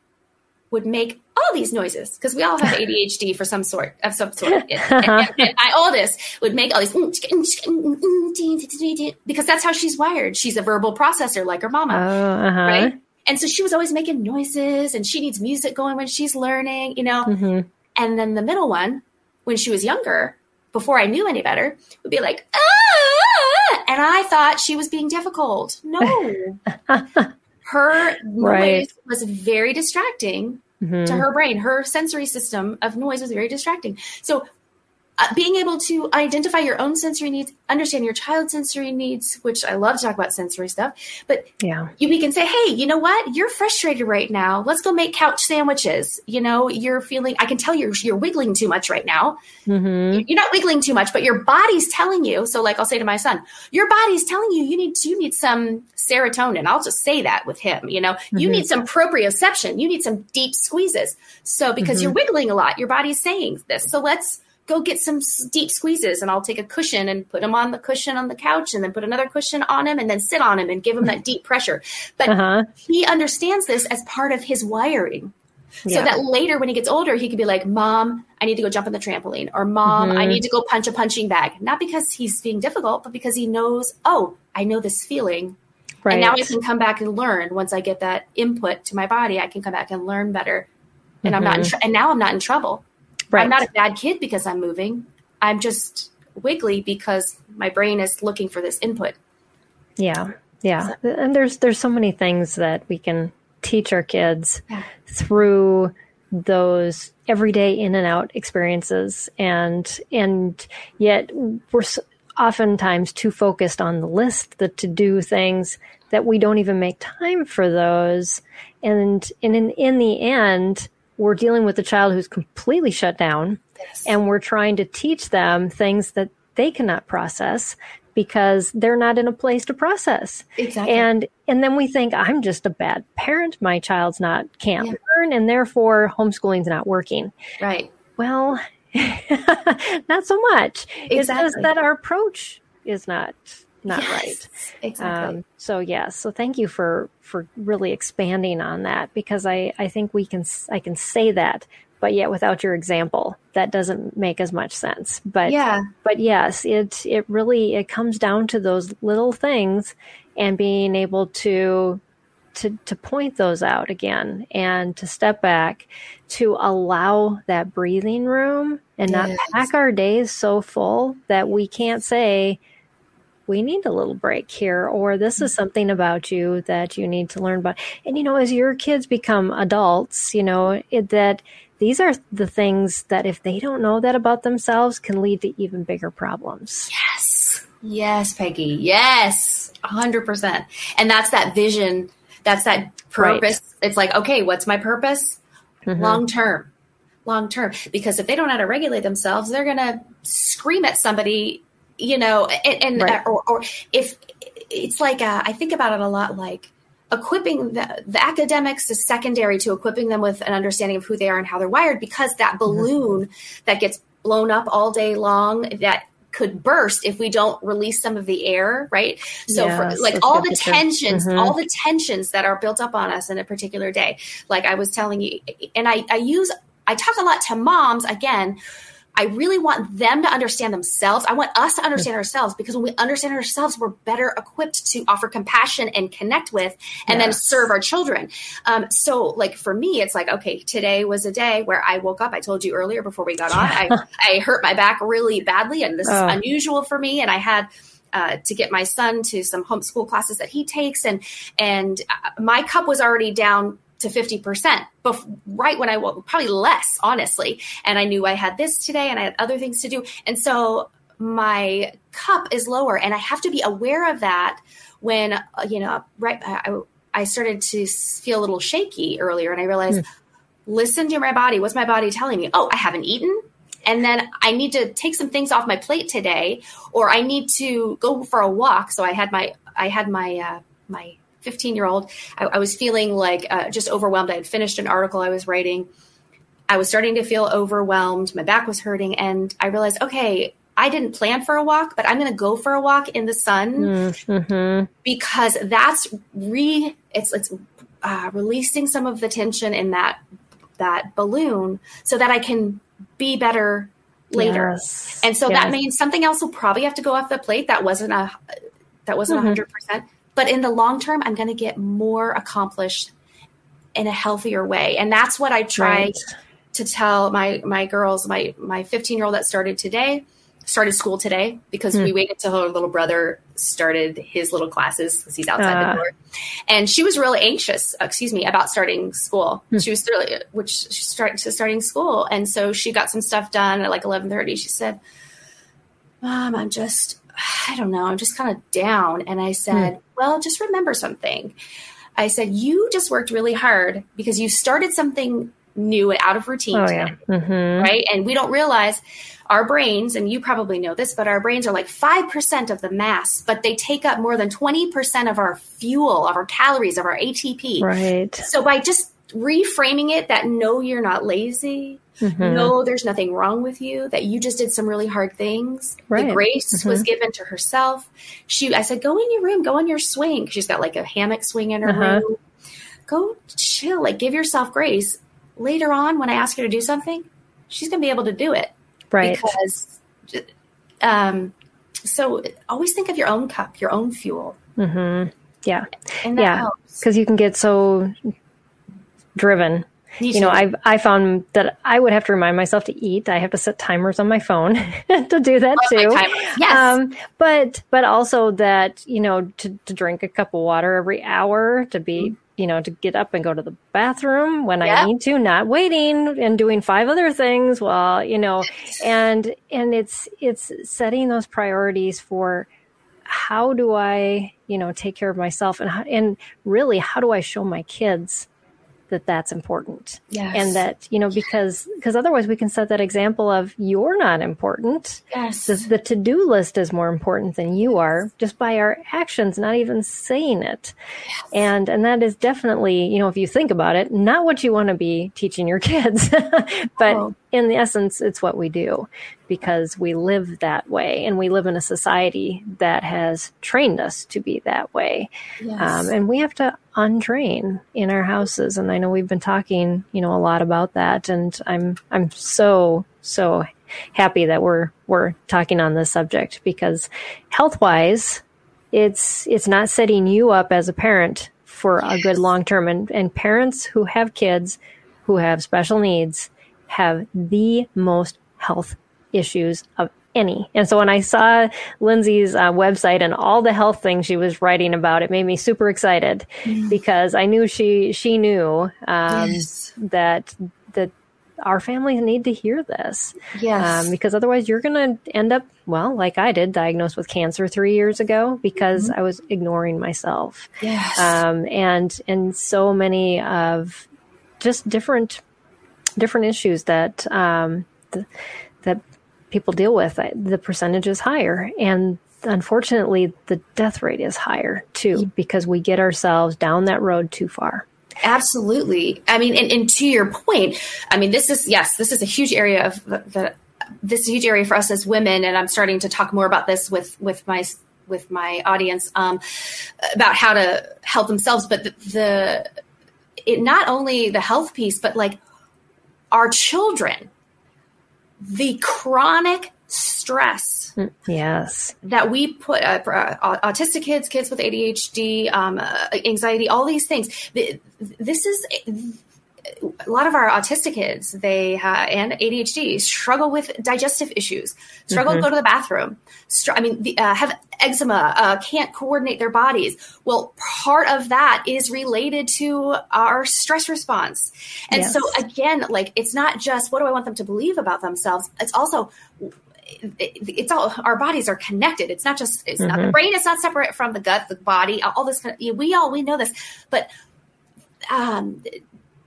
[SPEAKER 4] would make all these noises because we all have ADHD for some sort of some sort. And, and- and my oldest would make all these because that's how she's wired. She's a verbal processor like her mama
[SPEAKER 3] Oh, uh-huh.
[SPEAKER 4] right? And so she was always making noises and she needs music going when she's learning, you know.
[SPEAKER 3] Mhm.
[SPEAKER 4] And then the middle one, when she was younger, before I knew any better, would be like, ah! and I thought she was being difficult. No. her noise was very distracting
[SPEAKER 3] Mhm.
[SPEAKER 4] to her brain. Her sensory system of noise was very distracting. So being able to identify your own sensory needs, understand your child's sensory needs, which I love to talk about sensory stuff. But
[SPEAKER 3] yeah,
[SPEAKER 4] you, we can say, hey, you know what? You're frustrated right now. Let's go make couch sandwiches. You know, you're feeling. I can tell you're you're wiggling too much right now. Mm-hmm. You're not wiggling too much, but your body's telling you. So, like I'll say to my son, your body's telling you you need you need some serotonin. I'll just say that with him. You know, mm-hmm. you need some proprioception. You need some deep squeezes. So, because mm-hmm. you're wiggling a lot, your body's saying this. So let's go get some deep squeezes and I'll take a cushion and put him on the cushion on the couch and then put another cushion on him and then sit on him and give him that deep pressure. But uh-huh. he understands this as part of his wiring. Yeah. So that later when he gets older, he could be like, Mom, I need to go jump on the trampoline, or Mom, mm-hmm. I need to go punch a punching bag. Not because he's being difficult, but because he knows, oh, I know this feeling. Right. And now I can come back and learn once I get that input to my body, I can come back and learn better. And mm-hmm. I'm not mm-hmm. tr- and now I'm not in trouble Right. I'm not a bad kid because I'm moving. I'm just wiggly because my brain is looking for this input.
[SPEAKER 3] Yeah. Yeah. And there's there's so many things that we can teach our kids yeah. through those everyday in and out experiences and and yet we're oftentimes too focused on the list the to do things that we don't even make time for those and and in in the end we're dealing with a child who's completely shut down yes. and we're trying to teach them things that they cannot process because they're not in a place to process.
[SPEAKER 4] Exactly.
[SPEAKER 3] And and then we think I'm just a bad parent. My child's not can't yeah. learn and therefore homeschooling's not working.
[SPEAKER 4] Right.
[SPEAKER 3] Well, not so much. Exactly. It's just that our approach is not not yes, right.
[SPEAKER 4] Exactly. Um,
[SPEAKER 3] so yes, so thank you for for really expanding on that because I I think we can I can say that, but yet without your example, that doesn't make as much sense. But
[SPEAKER 4] yeah,
[SPEAKER 3] but yes, it it really it comes down to those little things and being able to to to point those out again and to step back to allow that breathing room and yes. not pack our days so full that we can't say we need a little break here, or this is something about you that you need to learn about. And, you know, as your kids become adults, you know, it, that these are the things that if they don't know that about themselves can lead to even bigger problems.
[SPEAKER 4] Yes. Yes, Peggy. Yes. 100%. And that's that vision. That's that purpose. Right. It's like, okay, what's my purpose? Mm-hmm. Long term. Long term. Because if they don't know how to regulate themselves, they're going to scream at somebody you know, and, and right. or, or, if it's like uh, I think about it a lot, like equipping the, the, academics is secondary to equipping them with an understanding of who they are and how they're wired, because that mm-hmm. balloon mm-hmm. that gets blown up all day long that could burst if we don't release some of the air, right? So, yes, for, like all the tensions, mm-hmm. all the tensions that are built up on us in a particular day. Like I was telling you, and I, I use, I talk a lot to moms again I really want them to understand themselves. I want us to understand ourselves because when we understand ourselves, we're better equipped to offer compassion and connect with and yes. then serve our children. Um, so, like for me, it's like, okay, today was a day where I woke up. I told you earlier before we got on, I, I hurt my back really badly, and this oh. is unusual for me. And I had uh, to get my son to some homeschool classes that he takes, and and uh, my cup was already down to 50%, but right when I woke, probably less, honestly. And I knew I had this today and I had other things to do. And so my cup is lower and I have to be aware of that when, uh, you know, right, I, I started to feel a little shaky earlier and I realized, mm. listen to my body. What's my body telling me? Oh, I haven't eaten and then I need to take some things off my plate today, or I need to go for a walk. So I had my I had my uh, my 15 year old, I, I, was feeling like uh, just overwhelmed. I had finished an article I was writing. I was starting to feel overwhelmed. My back was hurting. And I realized, okay, I didn't plan for a walk, but I'm going to go for a walk in the sun mm-hmm. because that's re it's it's uh, releasing some of the tension in that that balloon so that I can be better later. Yes. And so yes. that means something else will probably have to go off the plate. That wasn't a that wasn't mm-hmm. 100%. But in the long term, I'm going to get more accomplished in a healthier way. And that's what I try right. to tell my, my girls, my, my 15 year old that started today. started school today because we waited till her little brother started his little classes because he's outside
[SPEAKER 3] Ah.
[SPEAKER 4] the door. And she was really anxious, uh, excuse me, about starting school. She was really, which she started to starting school. And so she got some stuff done at like 1130. She said, mom, I'm just, I don't know, I'm just kind of down. And I said, well, just remember something. I said, you just worked really hard because you started something new and out of routine
[SPEAKER 3] Oh
[SPEAKER 4] today
[SPEAKER 3] yeah. hmm
[SPEAKER 4] right? And we don't realize our brains, and you probably know this, but our brains are like 5% of the mass, but they take up more than 20% of our fuel, of our calories, of our ATP.
[SPEAKER 3] Right.
[SPEAKER 4] So by just reframing it that no, you're not lazy,
[SPEAKER 3] Mhm.
[SPEAKER 4] no, there's nothing wrong with you, that you just did some really hard things.
[SPEAKER 3] Right.
[SPEAKER 4] The grace was given to herself. She, I said, go in your room, go on your swing. She's got like a hammock swing in her
[SPEAKER 3] Uh-huh.
[SPEAKER 4] room. Go chill, like give yourself grace. Later on, when I ask her to do something, she's going to be able to do it
[SPEAKER 3] Right.
[SPEAKER 4] because um so always think of your own cup your own fuel
[SPEAKER 3] hmm Yeah.
[SPEAKER 4] and that
[SPEAKER 3] Yeah. Because you can get so driven. You know. I've I found that I would have to remind myself to eat. I have to set timers on my phone to do that too.
[SPEAKER 4] Yes.
[SPEAKER 3] Um, but but also that you know to to drink a cup of water every hour to be you know to get up and go to the bathroom when I
[SPEAKER 4] Mm-hmm.
[SPEAKER 3] Need to, not waiting and doing five other things while you know, and and it's it's setting those priorities for how do I you know take care of myself and and really how do I show my kids that that's important
[SPEAKER 4] Yes.
[SPEAKER 3] and that you know because because otherwise we can set that example of you're not important
[SPEAKER 4] yes
[SPEAKER 3] the, the to-do list is more important than you are just by our actions not even saying it Yes. and and that is definitely you know if you think about it not what you want to be teaching your kids but
[SPEAKER 4] Oh.
[SPEAKER 3] In the essence it's what we do because we live that way and we live in a society that has trained us to be that way.
[SPEAKER 4] Yes.
[SPEAKER 3] um, and we have to untrain in our houses. And i know we've been talking you know a lot about that. And i'm i'm so so happy that we're we're talking on this subject because health wise it's it's not setting you up as a parent for a good long term. And and parents who have kids who have special needs have the most health issues of any. And so when I saw Lindsay's uh, website and all the health things she was writing about, it made me super excited because I knew she she knew um,
[SPEAKER 4] Yes.
[SPEAKER 3] that that our families need to hear this.
[SPEAKER 4] Yes.
[SPEAKER 3] Um, because otherwise you're going to end up well like i did diagnosed with cancer three years ago because i was ignoring myself.
[SPEAKER 4] Yes.
[SPEAKER 3] Um, and and so many of just different different issues that um, th- that people deal with the percentage is higher and unfortunately the death rate is higher too because we get ourselves down that road too far
[SPEAKER 4] Absolutely. I mean, and, and to your point, I mean, this is yes, this is a huge area of the, the this is a huge area for us as women, and I'm starting to talk more about this with with my with my audience um, about how to help themselves. But the, the it not only the health piece, but like our children, the chronic stress
[SPEAKER 3] yes
[SPEAKER 4] that we put uh, for, uh, autistic kids, kids with ADHD, um, uh, anxiety, all these things. Th- This is a lot of our autistic kids. They and ADHD struggle with digestive issues, struggle to go to the bathroom. Str- I mean, the, uh, have eczema, uh, can't coordinate their bodies. Well, part of that is related to our stress response. And
[SPEAKER 3] Yes.
[SPEAKER 4] so again, like it's not just what do I want them to believe about themselves. It's also it's all our bodies are connected. It's not just it's not the brain. It's not separate from the gut, the body. All this kind of, we all we know this, but um,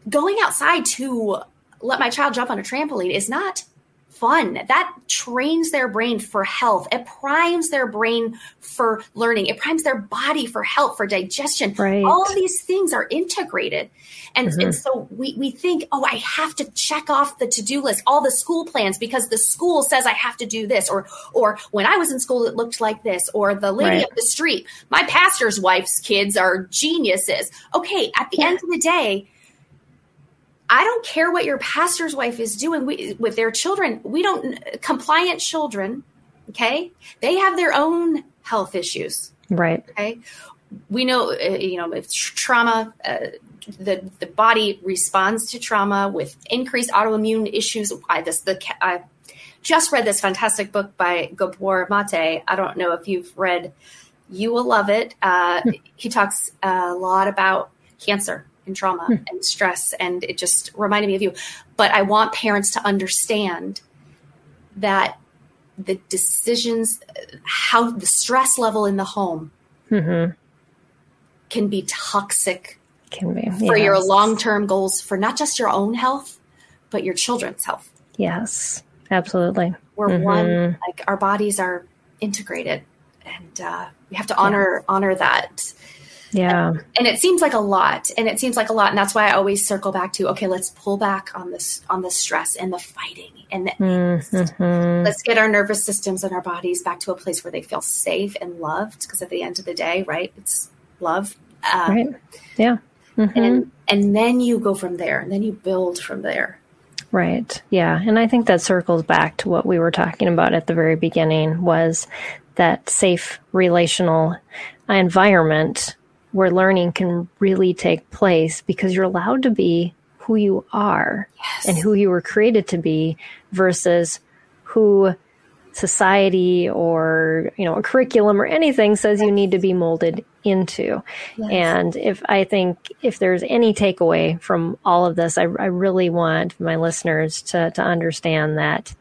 [SPEAKER 4] going outside to let my child jump on a trampoline is not fun. That trains their brain for health. It primes their brain for learning. It primes their body for health, for digestion.
[SPEAKER 3] Right.
[SPEAKER 4] All these things are integrated. And, and mm-hmm. so we, we think, oh, I have to check off the to-do list, all the school plans because the school says I have to do this. Or or when I was in school, it looked like this. Or the lady
[SPEAKER 3] Right.
[SPEAKER 4] up the street, my pastor's wife's kids are geniuses. Okay, at the end of the day, I don't care what your pastor's wife is doing we, with their children. We don't compliant children. Okay, they have their own health issues.
[SPEAKER 3] right
[SPEAKER 4] Okay, we know uh, you know if trauma. Uh, the, the body responds to trauma with increased autoimmune issues. I, this the uh, just read this fantastic book by Gabor Mate. I don't know if you've read, you will love it. Uh, hmm. He talks a lot about cancer and trauma hmm. and stress, and it just reminded me of you. But I want parents to understand that the decisions, how the stress level in the home mm-hmm. can be toxic
[SPEAKER 3] can be
[SPEAKER 4] for yes. your long-term goals for not just your own health but your children's health
[SPEAKER 3] yes absolutely
[SPEAKER 4] we're mm-hmm. one like our bodies are integrated and uh, we have to honor honor that
[SPEAKER 3] yeah.
[SPEAKER 4] And, and, it seems like a lot and it seems like a lot and that's why i always circle back to okay let's pull back on this on the stress and the fighting and the mm-hmm. let's get our nervous systems and our bodies back to a place where they feel safe and loved because at the end of the day right it's love
[SPEAKER 3] um, right. Yeah.
[SPEAKER 4] Mm-hmm. and and then you go from there and then you build from there.
[SPEAKER 3] Right. Yeah. And i think that circles back to what we were talking about at the very beginning was that safe relational environment where learning can really take place because you're allowed to be who you are yes. and who you were created to be versus who society or you know a curriculum or anything says you need to be molded into yes. and if i think if there's any takeaway from all of this I, I really want my listeners to to understand that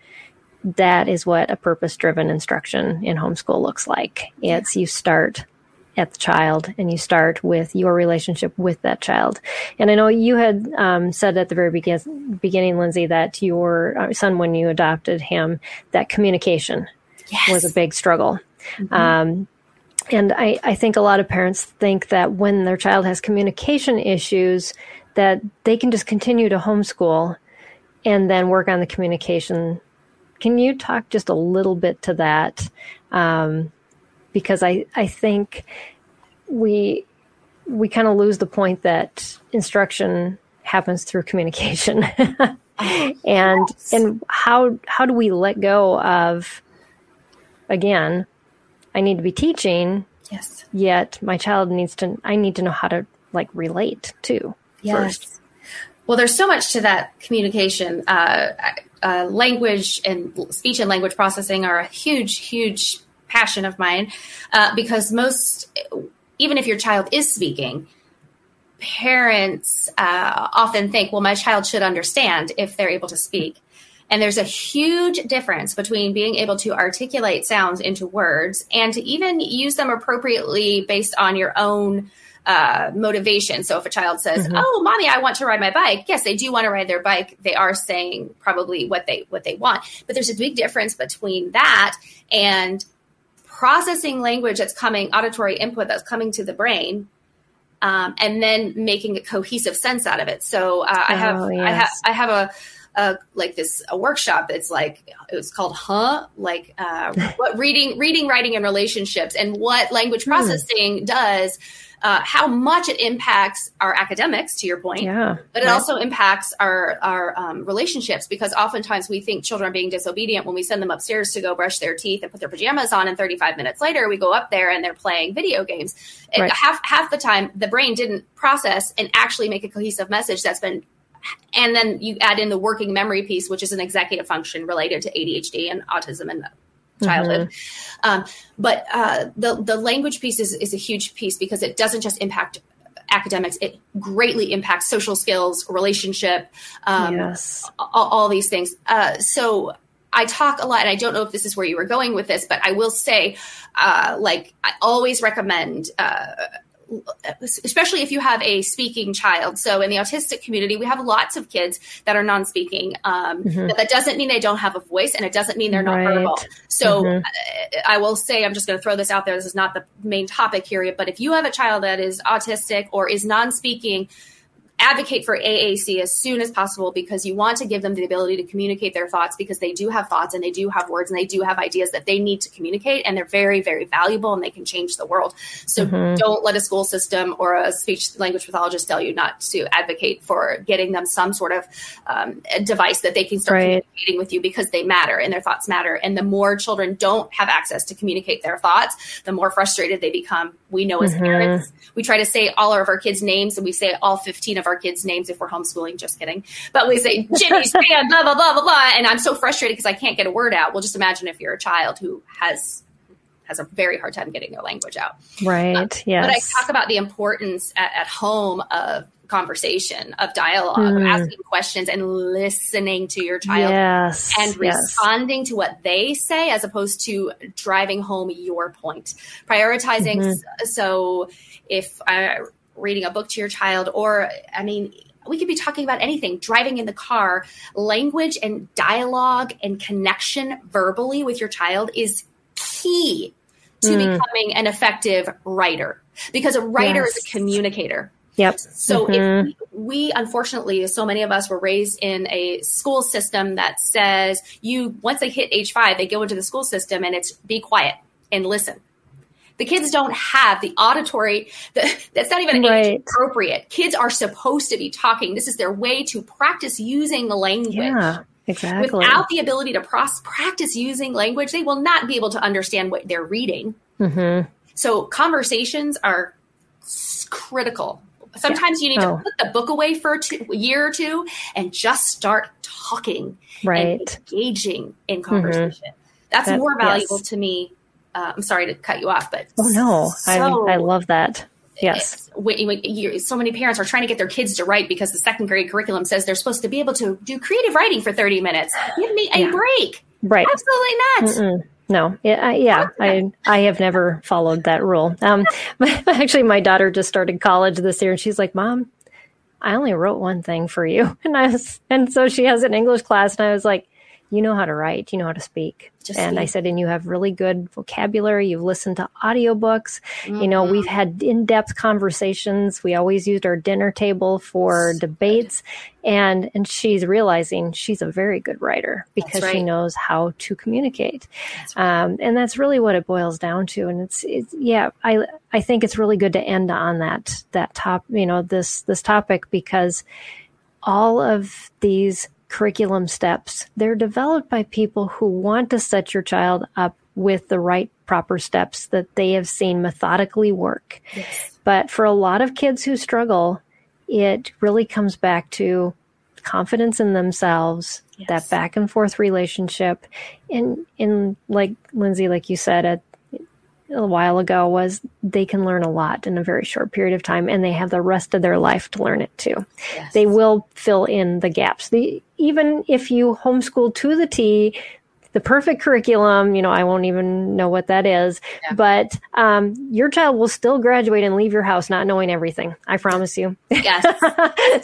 [SPEAKER 3] that is what a purpose driven instruction in homeschool looks like it's you start at the child and you start with your relationship with that child. And I know you had um, said at the very begin- beginning, Lindsay, that your uh, son, when you adopted him, that communication yes. was a big struggle. Mm-hmm. Um, and I, I think a lot of parents think that when their child has communication issues, that they can just continue to homeschool and then work on the communication. Can you talk just a little bit to that? Um, because I, I think we we kind of lose the point that instruction happens through communication. and yes. and how how do we let go of again, I need to be teaching.
[SPEAKER 4] Yes.
[SPEAKER 3] Yet my child needs to I need to know how to like relate too. Yes. First.
[SPEAKER 4] Well, there's so much to that communication. Uh, uh, language and speech and language processing are a huge, huge passion of mine uh, because most, even if your child is speaking, parents uh, often think, well, my child should understand if they're able to speak. And there's a huge difference between being able to articulate sounds into words and to even use them appropriately based on your own uh, motivation. So if a child says, mm-hmm. "Oh, mommy, I want to ride my bike," yes, they do want to ride their bike. They are saying probably what they what they want. But there's a big difference between that and processing language that's coming, auditory input that's coming to the brain, um, and then making a cohesive sense out of it. So uh, I have, oh, yes. I have, I have a, a, like this a workshop that's like it was called huh like uh, what reading reading writing and relationships and what language hmm. processing hmm. does uh, how much it impacts our academics, to your point,
[SPEAKER 3] yeah,
[SPEAKER 4] but it right. also impacts our our um, relationships because oftentimes we think children are being disobedient when we send them upstairs to go brush their teeth and put their pajamas on, and 35 minutes later we go up there and they're playing video games. Right. half half the time the brain didn't process and actually make a cohesive message that's been and then you add in the working memory piece, which is an executive function related to ADHD and autism and childhood. Mm-hmm. Um, but uh, the the language piece is, is a huge piece because it doesn't just impact academics; it greatly impacts social skills, relationship, um, yes. all, all, these things. Uh, so. I talk a lot, and I don't know if this is where you were going with this, but I will say, uh, like, I always recommend uh, especially if you have a speaking child. So in the autistic community, we have lots of kids that are non-speaking. Um, mm-hmm. But that doesn't mean they don't have a voice, and it doesn't mean they're not right. verbal. So mm-hmm. I will say, I'm just going to throw this out there. This is not the main topic here, but if you have a child that is autistic or is non-speaking, advocate for AAC as soon as possible because you want to give them the ability to communicate their thoughts because they do have thoughts and they do have words and they do have ideas that they need to communicate and they're very very valuable and they can change the world. So mm-hmm. don't let a school system or a speech language pathologist tell you not to advocate for getting them some sort of um, device that they can start right. communicating with you because they matter and their thoughts matter. And the more children don't have access to communicate their thoughts, the more frustrated they become. We know as mm-hmm. parents, we try to say all of our kids' names and we say all 15 of our our kids' names if we're homeschooling. Just kidding. But we say Jimmy, Stan, blah, blah, blah, blah, blah. And I'm so frustrated because I can't get a word out. Well, just imagine if you're a child who has has a very hard time getting their language out.
[SPEAKER 3] Right. Uh, yes.
[SPEAKER 4] But I talk about the importance at, at home of conversation, of dialogue, mm. of asking questions and listening to your child
[SPEAKER 3] yes,
[SPEAKER 4] and responding yes. to what they say as opposed to driving home your point. Prioritizing. Mm-hmm. So if I'm reading a book to your child, or I mean, we could be talking about anything driving in the car language and dialogue and connection verbally with your child is key to mm. becoming an effective writer because a writer yes. is a communicator
[SPEAKER 3] Yep.
[SPEAKER 4] So mm-hmm. if we, we, unfortunately, so many of us were raised in a school system that says you, once they hit age five, they go into the school system and it's be quiet and listen. The kids don't have the auditory, the, that's not even right. age appropriate. Kids are supposed to be talking. This is their way to practice using the language.
[SPEAKER 3] Yeah. Exactly.
[SPEAKER 4] Without the ability to pros- practice using language, they will not be able to understand what they're reading.
[SPEAKER 3] Mm-hmm.
[SPEAKER 4] So conversations are critical Sometimes yeah. you need oh. to put the book away for a, two, a, year or two and just start talking,
[SPEAKER 3] right?
[SPEAKER 4] engaging in mm-hmm. conversation. Mm-hmm. That's that, more valuable yes. to me. Uh, I'm sorry to cut you off, but
[SPEAKER 3] oh no, so, I, I love that. Yes.
[SPEAKER 4] When, when so many parents are trying to get their kids to write because the second grade curriculum says they're supposed to be able to do creative writing for 30 minutes. Give me a break.
[SPEAKER 3] Right.
[SPEAKER 4] Absolutely not.
[SPEAKER 3] Mm-mm. No, yeah, yeah, I I have never followed that rule. Um, actually, my daughter just started college this year, and she's like, "Mom, I only wrote one thing for you," and I was, and so she has an English class, and I was like, "You know how to write, you know how to speak." Just and I said, and you have really good vocabulary. You've listened to audiobooks. Mm-hmm. You know, we've mm-hmm. had in depth conversations. We always used our dinner table for so debates. Good. And, and she's realizing she's a very good writer because right. she knows how to communicate. Right. Um, and that's really what it boils down to. And it's, it's, yeah, I, I think it's really good to end on that, that top, you know, this, this topic because all of these curriculum steps. They're developed by people who want to set your child up with the right proper steps that they have seen methodically work. Yes. But for a lot of kids who struggle, it really comes back to confidence in themselves, yes. that back and forth relationship. And in like Lindsay, like you said, at a while ago was they can learn a lot in a very short period of time and they have the rest of their life to learn it too. Yes. They will fill in the gaps. The, even if you homeschool to the T, the perfect curriculum, you know, I won't even know what that is, yeah. but um, your child will still graduate and leave your house not knowing everything. I promise you.
[SPEAKER 4] Yes.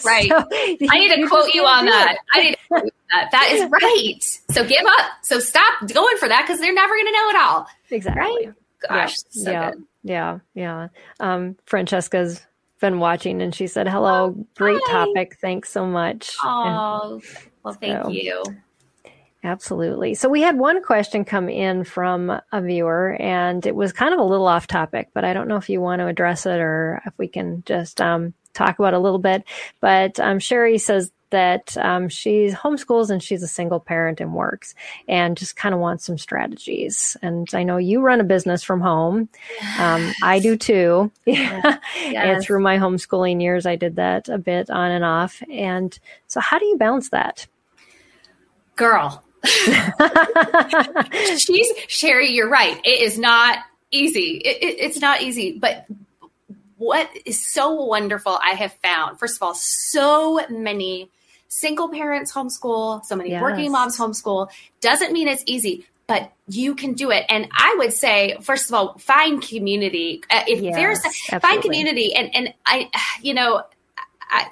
[SPEAKER 4] right. so, I need to quote you on that. I need to quote that. That is right. So give up. So stop going for that because they're never going to know it all.
[SPEAKER 3] Exactly.
[SPEAKER 4] Right? Gosh,
[SPEAKER 3] yeah,
[SPEAKER 4] so
[SPEAKER 3] yeah, yeah, yeah. Um, Francesca's been watching and she said, "Hello, oh, great hi. topic. Thanks so much."
[SPEAKER 4] Oh, and well, thank so, you.
[SPEAKER 3] Absolutely. So we had one question come in from a viewer, and it was kind of a little off topic, but I don't know if you want to address it or if we can just um, talk about a little bit. But um, Sherry says that um, she homeschools and she's a single parent and works and just kind of wants some strategies. And I know you run a business from home. Yes. Um, I do too. Yes. and through my homeschooling years, I did that a bit on and off. And so, how do you balance that?
[SPEAKER 4] Girl. she's Sherry, you're right. It is not easy. It, it, it's not easy, but what is so wonderful I have found, first of all, so many single parents homeschool, so many yes. working moms homeschool. Doesn't mean it's easy, but you can do it. And I would say, first of all, find community. Uh, if yes, there's a, find community, and and I, you know, I,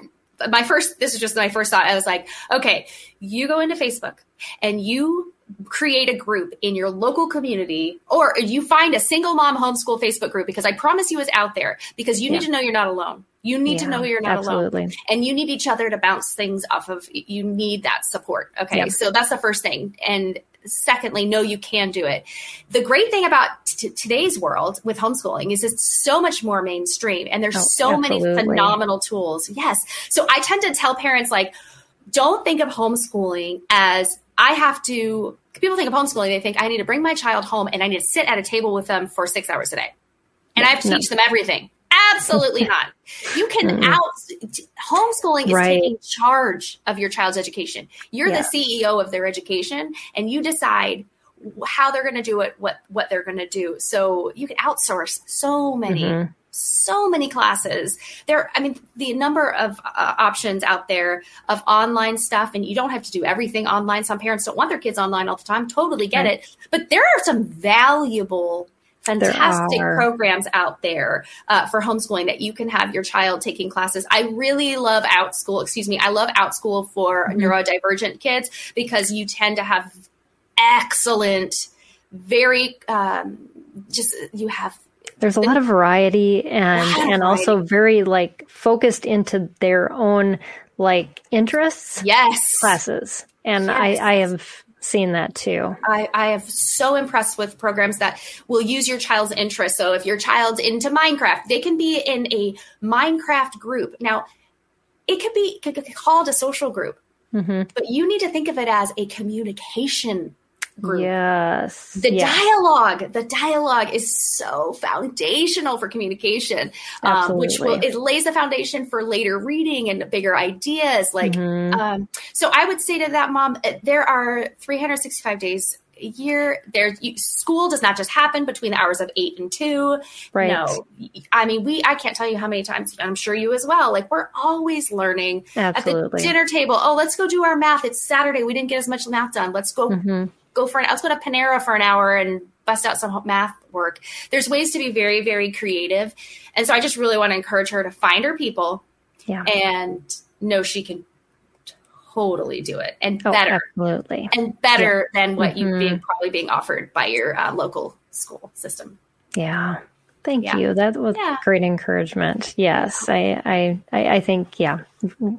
[SPEAKER 4] my first this is just my first thought. I was like, okay, you go into Facebook and you create a group in your local community or you find a single mom homeschool Facebook group because I promise you is out there because you yeah. need to know you're not alone. You need yeah, to know you're not absolutely. alone. And you need each other to bounce things off of. You need that support. Okay. Yep. So that's the first thing. And secondly, know you can do it. The great thing about t- today's world with homeschooling is it's so much more mainstream and there's oh, so absolutely. many phenomenal tools. Yes. So I tend to tell parents like, don't think of homeschooling as I have to, people think of homeschooling, they think I need to bring my child home and I need to sit at a table with them for six hours a day. And I have to no. teach them everything Absolutely not. You can out homeschooling is
[SPEAKER 3] Right.
[SPEAKER 4] taking charge of your child's education. You're
[SPEAKER 3] Yeah.
[SPEAKER 4] the CEO of their education and you decide how they're going to do it, what what they're going to do. So you can outsource so many
[SPEAKER 3] Mm-hmm.
[SPEAKER 4] so many classes there i mean the number of uh, options out there of online stuff and you don't have to do everything online some parents don't want their kids online all the time totally get
[SPEAKER 3] Right.
[SPEAKER 4] it but there are some valuable fantastic programs out there uh, for homeschooling that you can have your child taking classes i really love outschool excuse me i love outschool for
[SPEAKER 3] Mm-hmm.
[SPEAKER 4] neurodivergent kids because you tend to have excellent very um, just you have
[SPEAKER 3] There's a lot of variety and
[SPEAKER 4] of
[SPEAKER 3] and also very like focused into their own like interests
[SPEAKER 4] yes
[SPEAKER 3] classes. And
[SPEAKER 4] Yes.
[SPEAKER 3] I I have seen that too.
[SPEAKER 4] I, I am so impressed with programs that will use your child's interest. So if your child's into Minecraft, they can be in a Minecraft group. Now, it could be, could be called a social group,
[SPEAKER 3] Mm-hmm.
[SPEAKER 4] but you need to think of it as a communication group.
[SPEAKER 3] Yes.
[SPEAKER 4] The
[SPEAKER 3] yeah.
[SPEAKER 4] dialogue, the dialogue is so foundational for communication, um, which will it lays the foundation for later reading and bigger ideas. Like,
[SPEAKER 3] Mhm.
[SPEAKER 4] um, so I would say to that mom, uh, there are 365 days a year. There, you, school does not just happen between the hours of eight and two.
[SPEAKER 3] Right.
[SPEAKER 4] No, I mean, we. I can't tell you how many times. I'm sure you as well. Like, we're always learning at the dinner table. Oh, let's go do our math. It's Saturday. We didn't get as much math done. Let's go
[SPEAKER 3] Mhm.
[SPEAKER 4] Go for an let's go to Panera for an hour and bust out some math work. There's ways to be very, very creative. And so I just really want to encourage her to find her people
[SPEAKER 3] Yeah.
[SPEAKER 4] and know she can totally do it and
[SPEAKER 3] Oh,
[SPEAKER 4] better
[SPEAKER 3] absolutely.
[SPEAKER 4] and better than what you
[SPEAKER 3] Mhm.
[SPEAKER 4] being probably being offered by your uh, local school system.
[SPEAKER 3] Yeah. Thank
[SPEAKER 4] Yeah.
[SPEAKER 3] you. That was
[SPEAKER 4] Yeah.
[SPEAKER 3] great encouragement. Yes. I, I, I, think, yeah, you,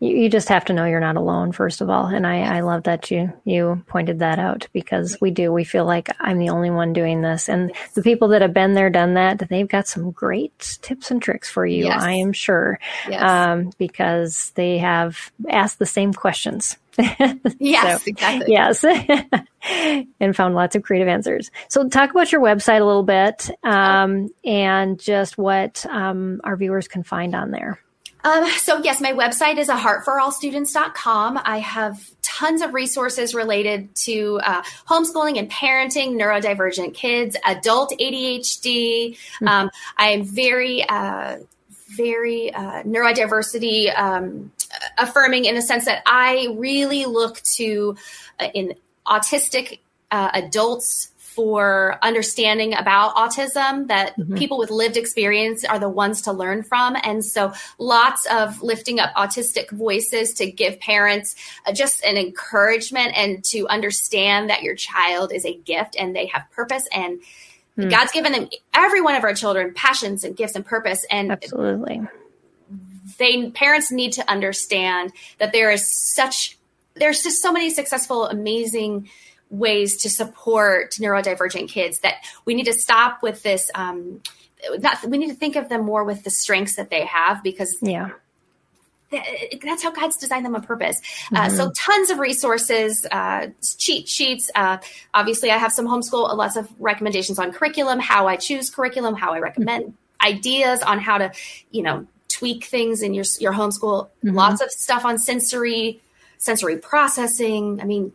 [SPEAKER 3] you just have to know you're not alone, first of all. And I, I love that you, you pointed that out because we do, we feel like I'm the only one doing this. And the people that have been there, done that, they've got some great tips and tricks for you.
[SPEAKER 4] Yes.
[SPEAKER 3] I am sure.
[SPEAKER 4] Yes.
[SPEAKER 3] Um, because they have asked the same questions.
[SPEAKER 4] yes,
[SPEAKER 3] so,
[SPEAKER 4] exactly.
[SPEAKER 3] Yes. and found lots of creative answers. So, talk about your website a little bit um, and just what um, our viewers can find on there.
[SPEAKER 4] Um, so yes, my website is a heartforallstudents.com. I have tons of resources related to uh, homeschooling and parenting, neurodivergent kids, adult ADHD. Um, I am very, uh, very uh, neurodiversity um, affirming in a sense that I really look to uh, in autistic uh, adults for understanding about autism that people with lived experience are the ones to learn from. And so lots of lifting up autistic voices to give parents uh, just an encouragement and to understand that your child is a gift and they have purpose. And God's given them every one of our children passions and gifts and purpose. And
[SPEAKER 3] Absolutely.
[SPEAKER 4] They parents need to understand that there is such there's just so many successful amazing ways to support neurodivergent kids that we need to stop with this um not, we need to think of them more with the strengths that they have because
[SPEAKER 3] Yeah.
[SPEAKER 4] that's how God's designed them on purpose. Uh, so tons of resources, uh, cheat sheets. Uh, obviously, I have some homeschool, lots of recommendations on curriculum, how I choose curriculum, how I recommend ideas on how to, you know, tweak things in your your homeschool. Lots of stuff on sensory sensory processing. I mean,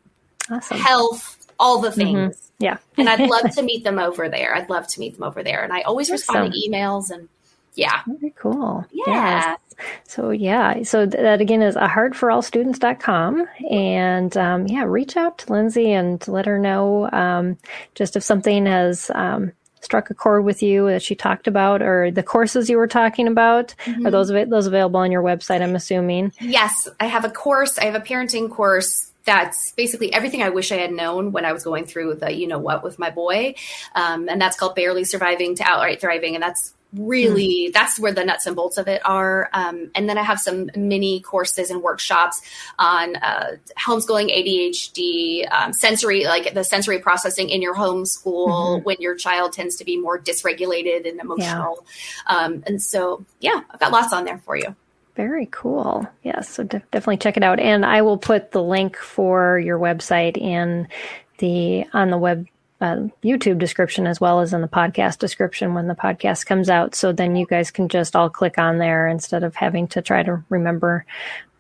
[SPEAKER 3] Awesome.
[SPEAKER 4] health, all the things.
[SPEAKER 3] Yeah.
[SPEAKER 4] and I'd love to meet them over there. I'd love to meet them over there. And I always respond to emails and yeah.
[SPEAKER 3] Very cool.
[SPEAKER 4] Yeah.
[SPEAKER 3] Yes. So yeah, so th- that again is a heart for all heartforallstudents.com and um, yeah, reach out to Lindsay and let her know um, just if something has um, struck a chord with you that she talked about or the courses you were talking about
[SPEAKER 4] Mm-hmm.
[SPEAKER 3] are those those available on your website I'm assuming.
[SPEAKER 4] Yes, I have a course. I have a parenting course that's basically everything I wish I had known when I was going through the you know what with my boy, um, and that's called barely surviving to outright thriving, and that's really that's where the nuts and bolts of it are. Um, and then I have some mini courses and workshops on uh, homeschooling, ADHD, um, sensory like the sensory processing in your homeschool when your child tends to be more dysregulated and emotional. Um, and so yeah, I've got lots on there for you.
[SPEAKER 3] Very cool. Yes, so de- definitely check it out. And I will put the link for your website in the on the web uh, YouTube description as well as in the podcast description when the podcast comes out. So then you guys can just all click on there instead of having to try to remember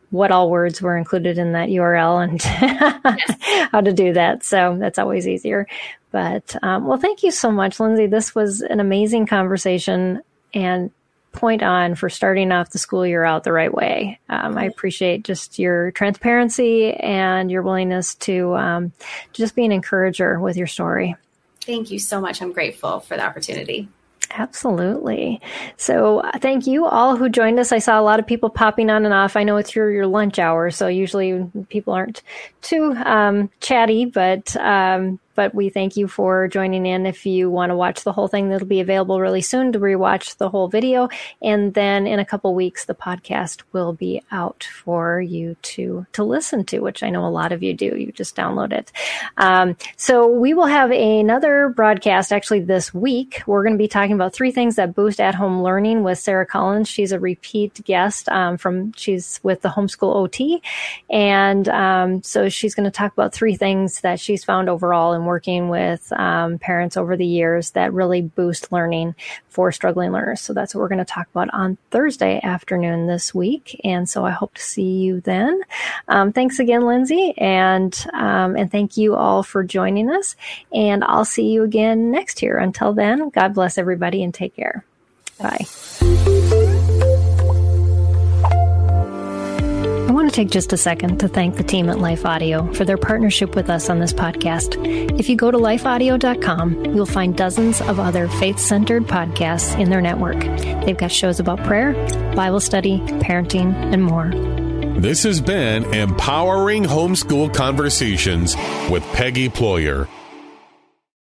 [SPEAKER 3] what all words were included in that URL and how to do that. So that's always easier. But um, well, thank you so much, Lindsay. This was an amazing conversation and point on for starting off the school year out the right way. Um, I appreciate just your transparency and your willingness to um, just be an encourager with your story.
[SPEAKER 4] Thank you so much. I'm grateful for the opportunity.
[SPEAKER 3] Absolutely. So, uh, thank you all who joined us. I saw a lot of people popping on and off. I know it's your, your lunch hour, so usually people aren't too um, chatty, but um, but we thank you for joining in. If you want to watch the whole thing, that'll be available really soon to rewatch the whole video. And then in a couple weeks, the podcast will be out for you to, to listen to, which I know a lot of you do. You just download it. Um, so we will have another broadcast actually this week. We're going to be talking about three things that boost at home learning with Sarah Collins. She's a repeat guest um, from, she's with the homeschool OT. And um, so she's going to talk about three things that she's found overall in working with um, parents over the years that really boost learning for struggling learners. So that's what we're going to talk about on Thursday afternoon this week. And so I hope to see you then. Um, thanks again, Lindsay, and um, and thank you all for joining us. And I'll see you again next year. Until then, God bless everybody and take care. Bye. To take just a second to thank the team at Life Audio for their partnership with us on this podcast. If you go to lifeaudio.com, you'll find dozens of other faith centered podcasts in their network. They've got shows about prayer, Bible study, parenting, and more.
[SPEAKER 2] This has been Empowering Homeschool Conversations with Peggy Ployer.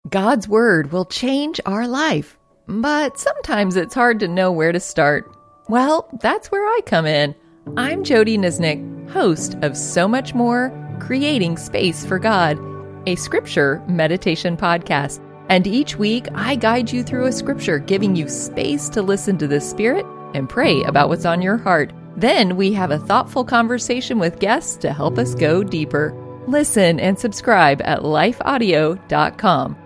[SPEAKER 6] God's Word will change our life, but sometimes it's hard to know where to start. Well, that's where I come in. I'm Jody Nisnik, host of So Much More Creating Space for God, a scripture meditation podcast. And each week, I guide you through a scripture, giving you space to listen to the Spirit and pray about what's on your heart. Then we have a thoughtful conversation with guests to help us go deeper. Listen and subscribe at lifeaudio.com.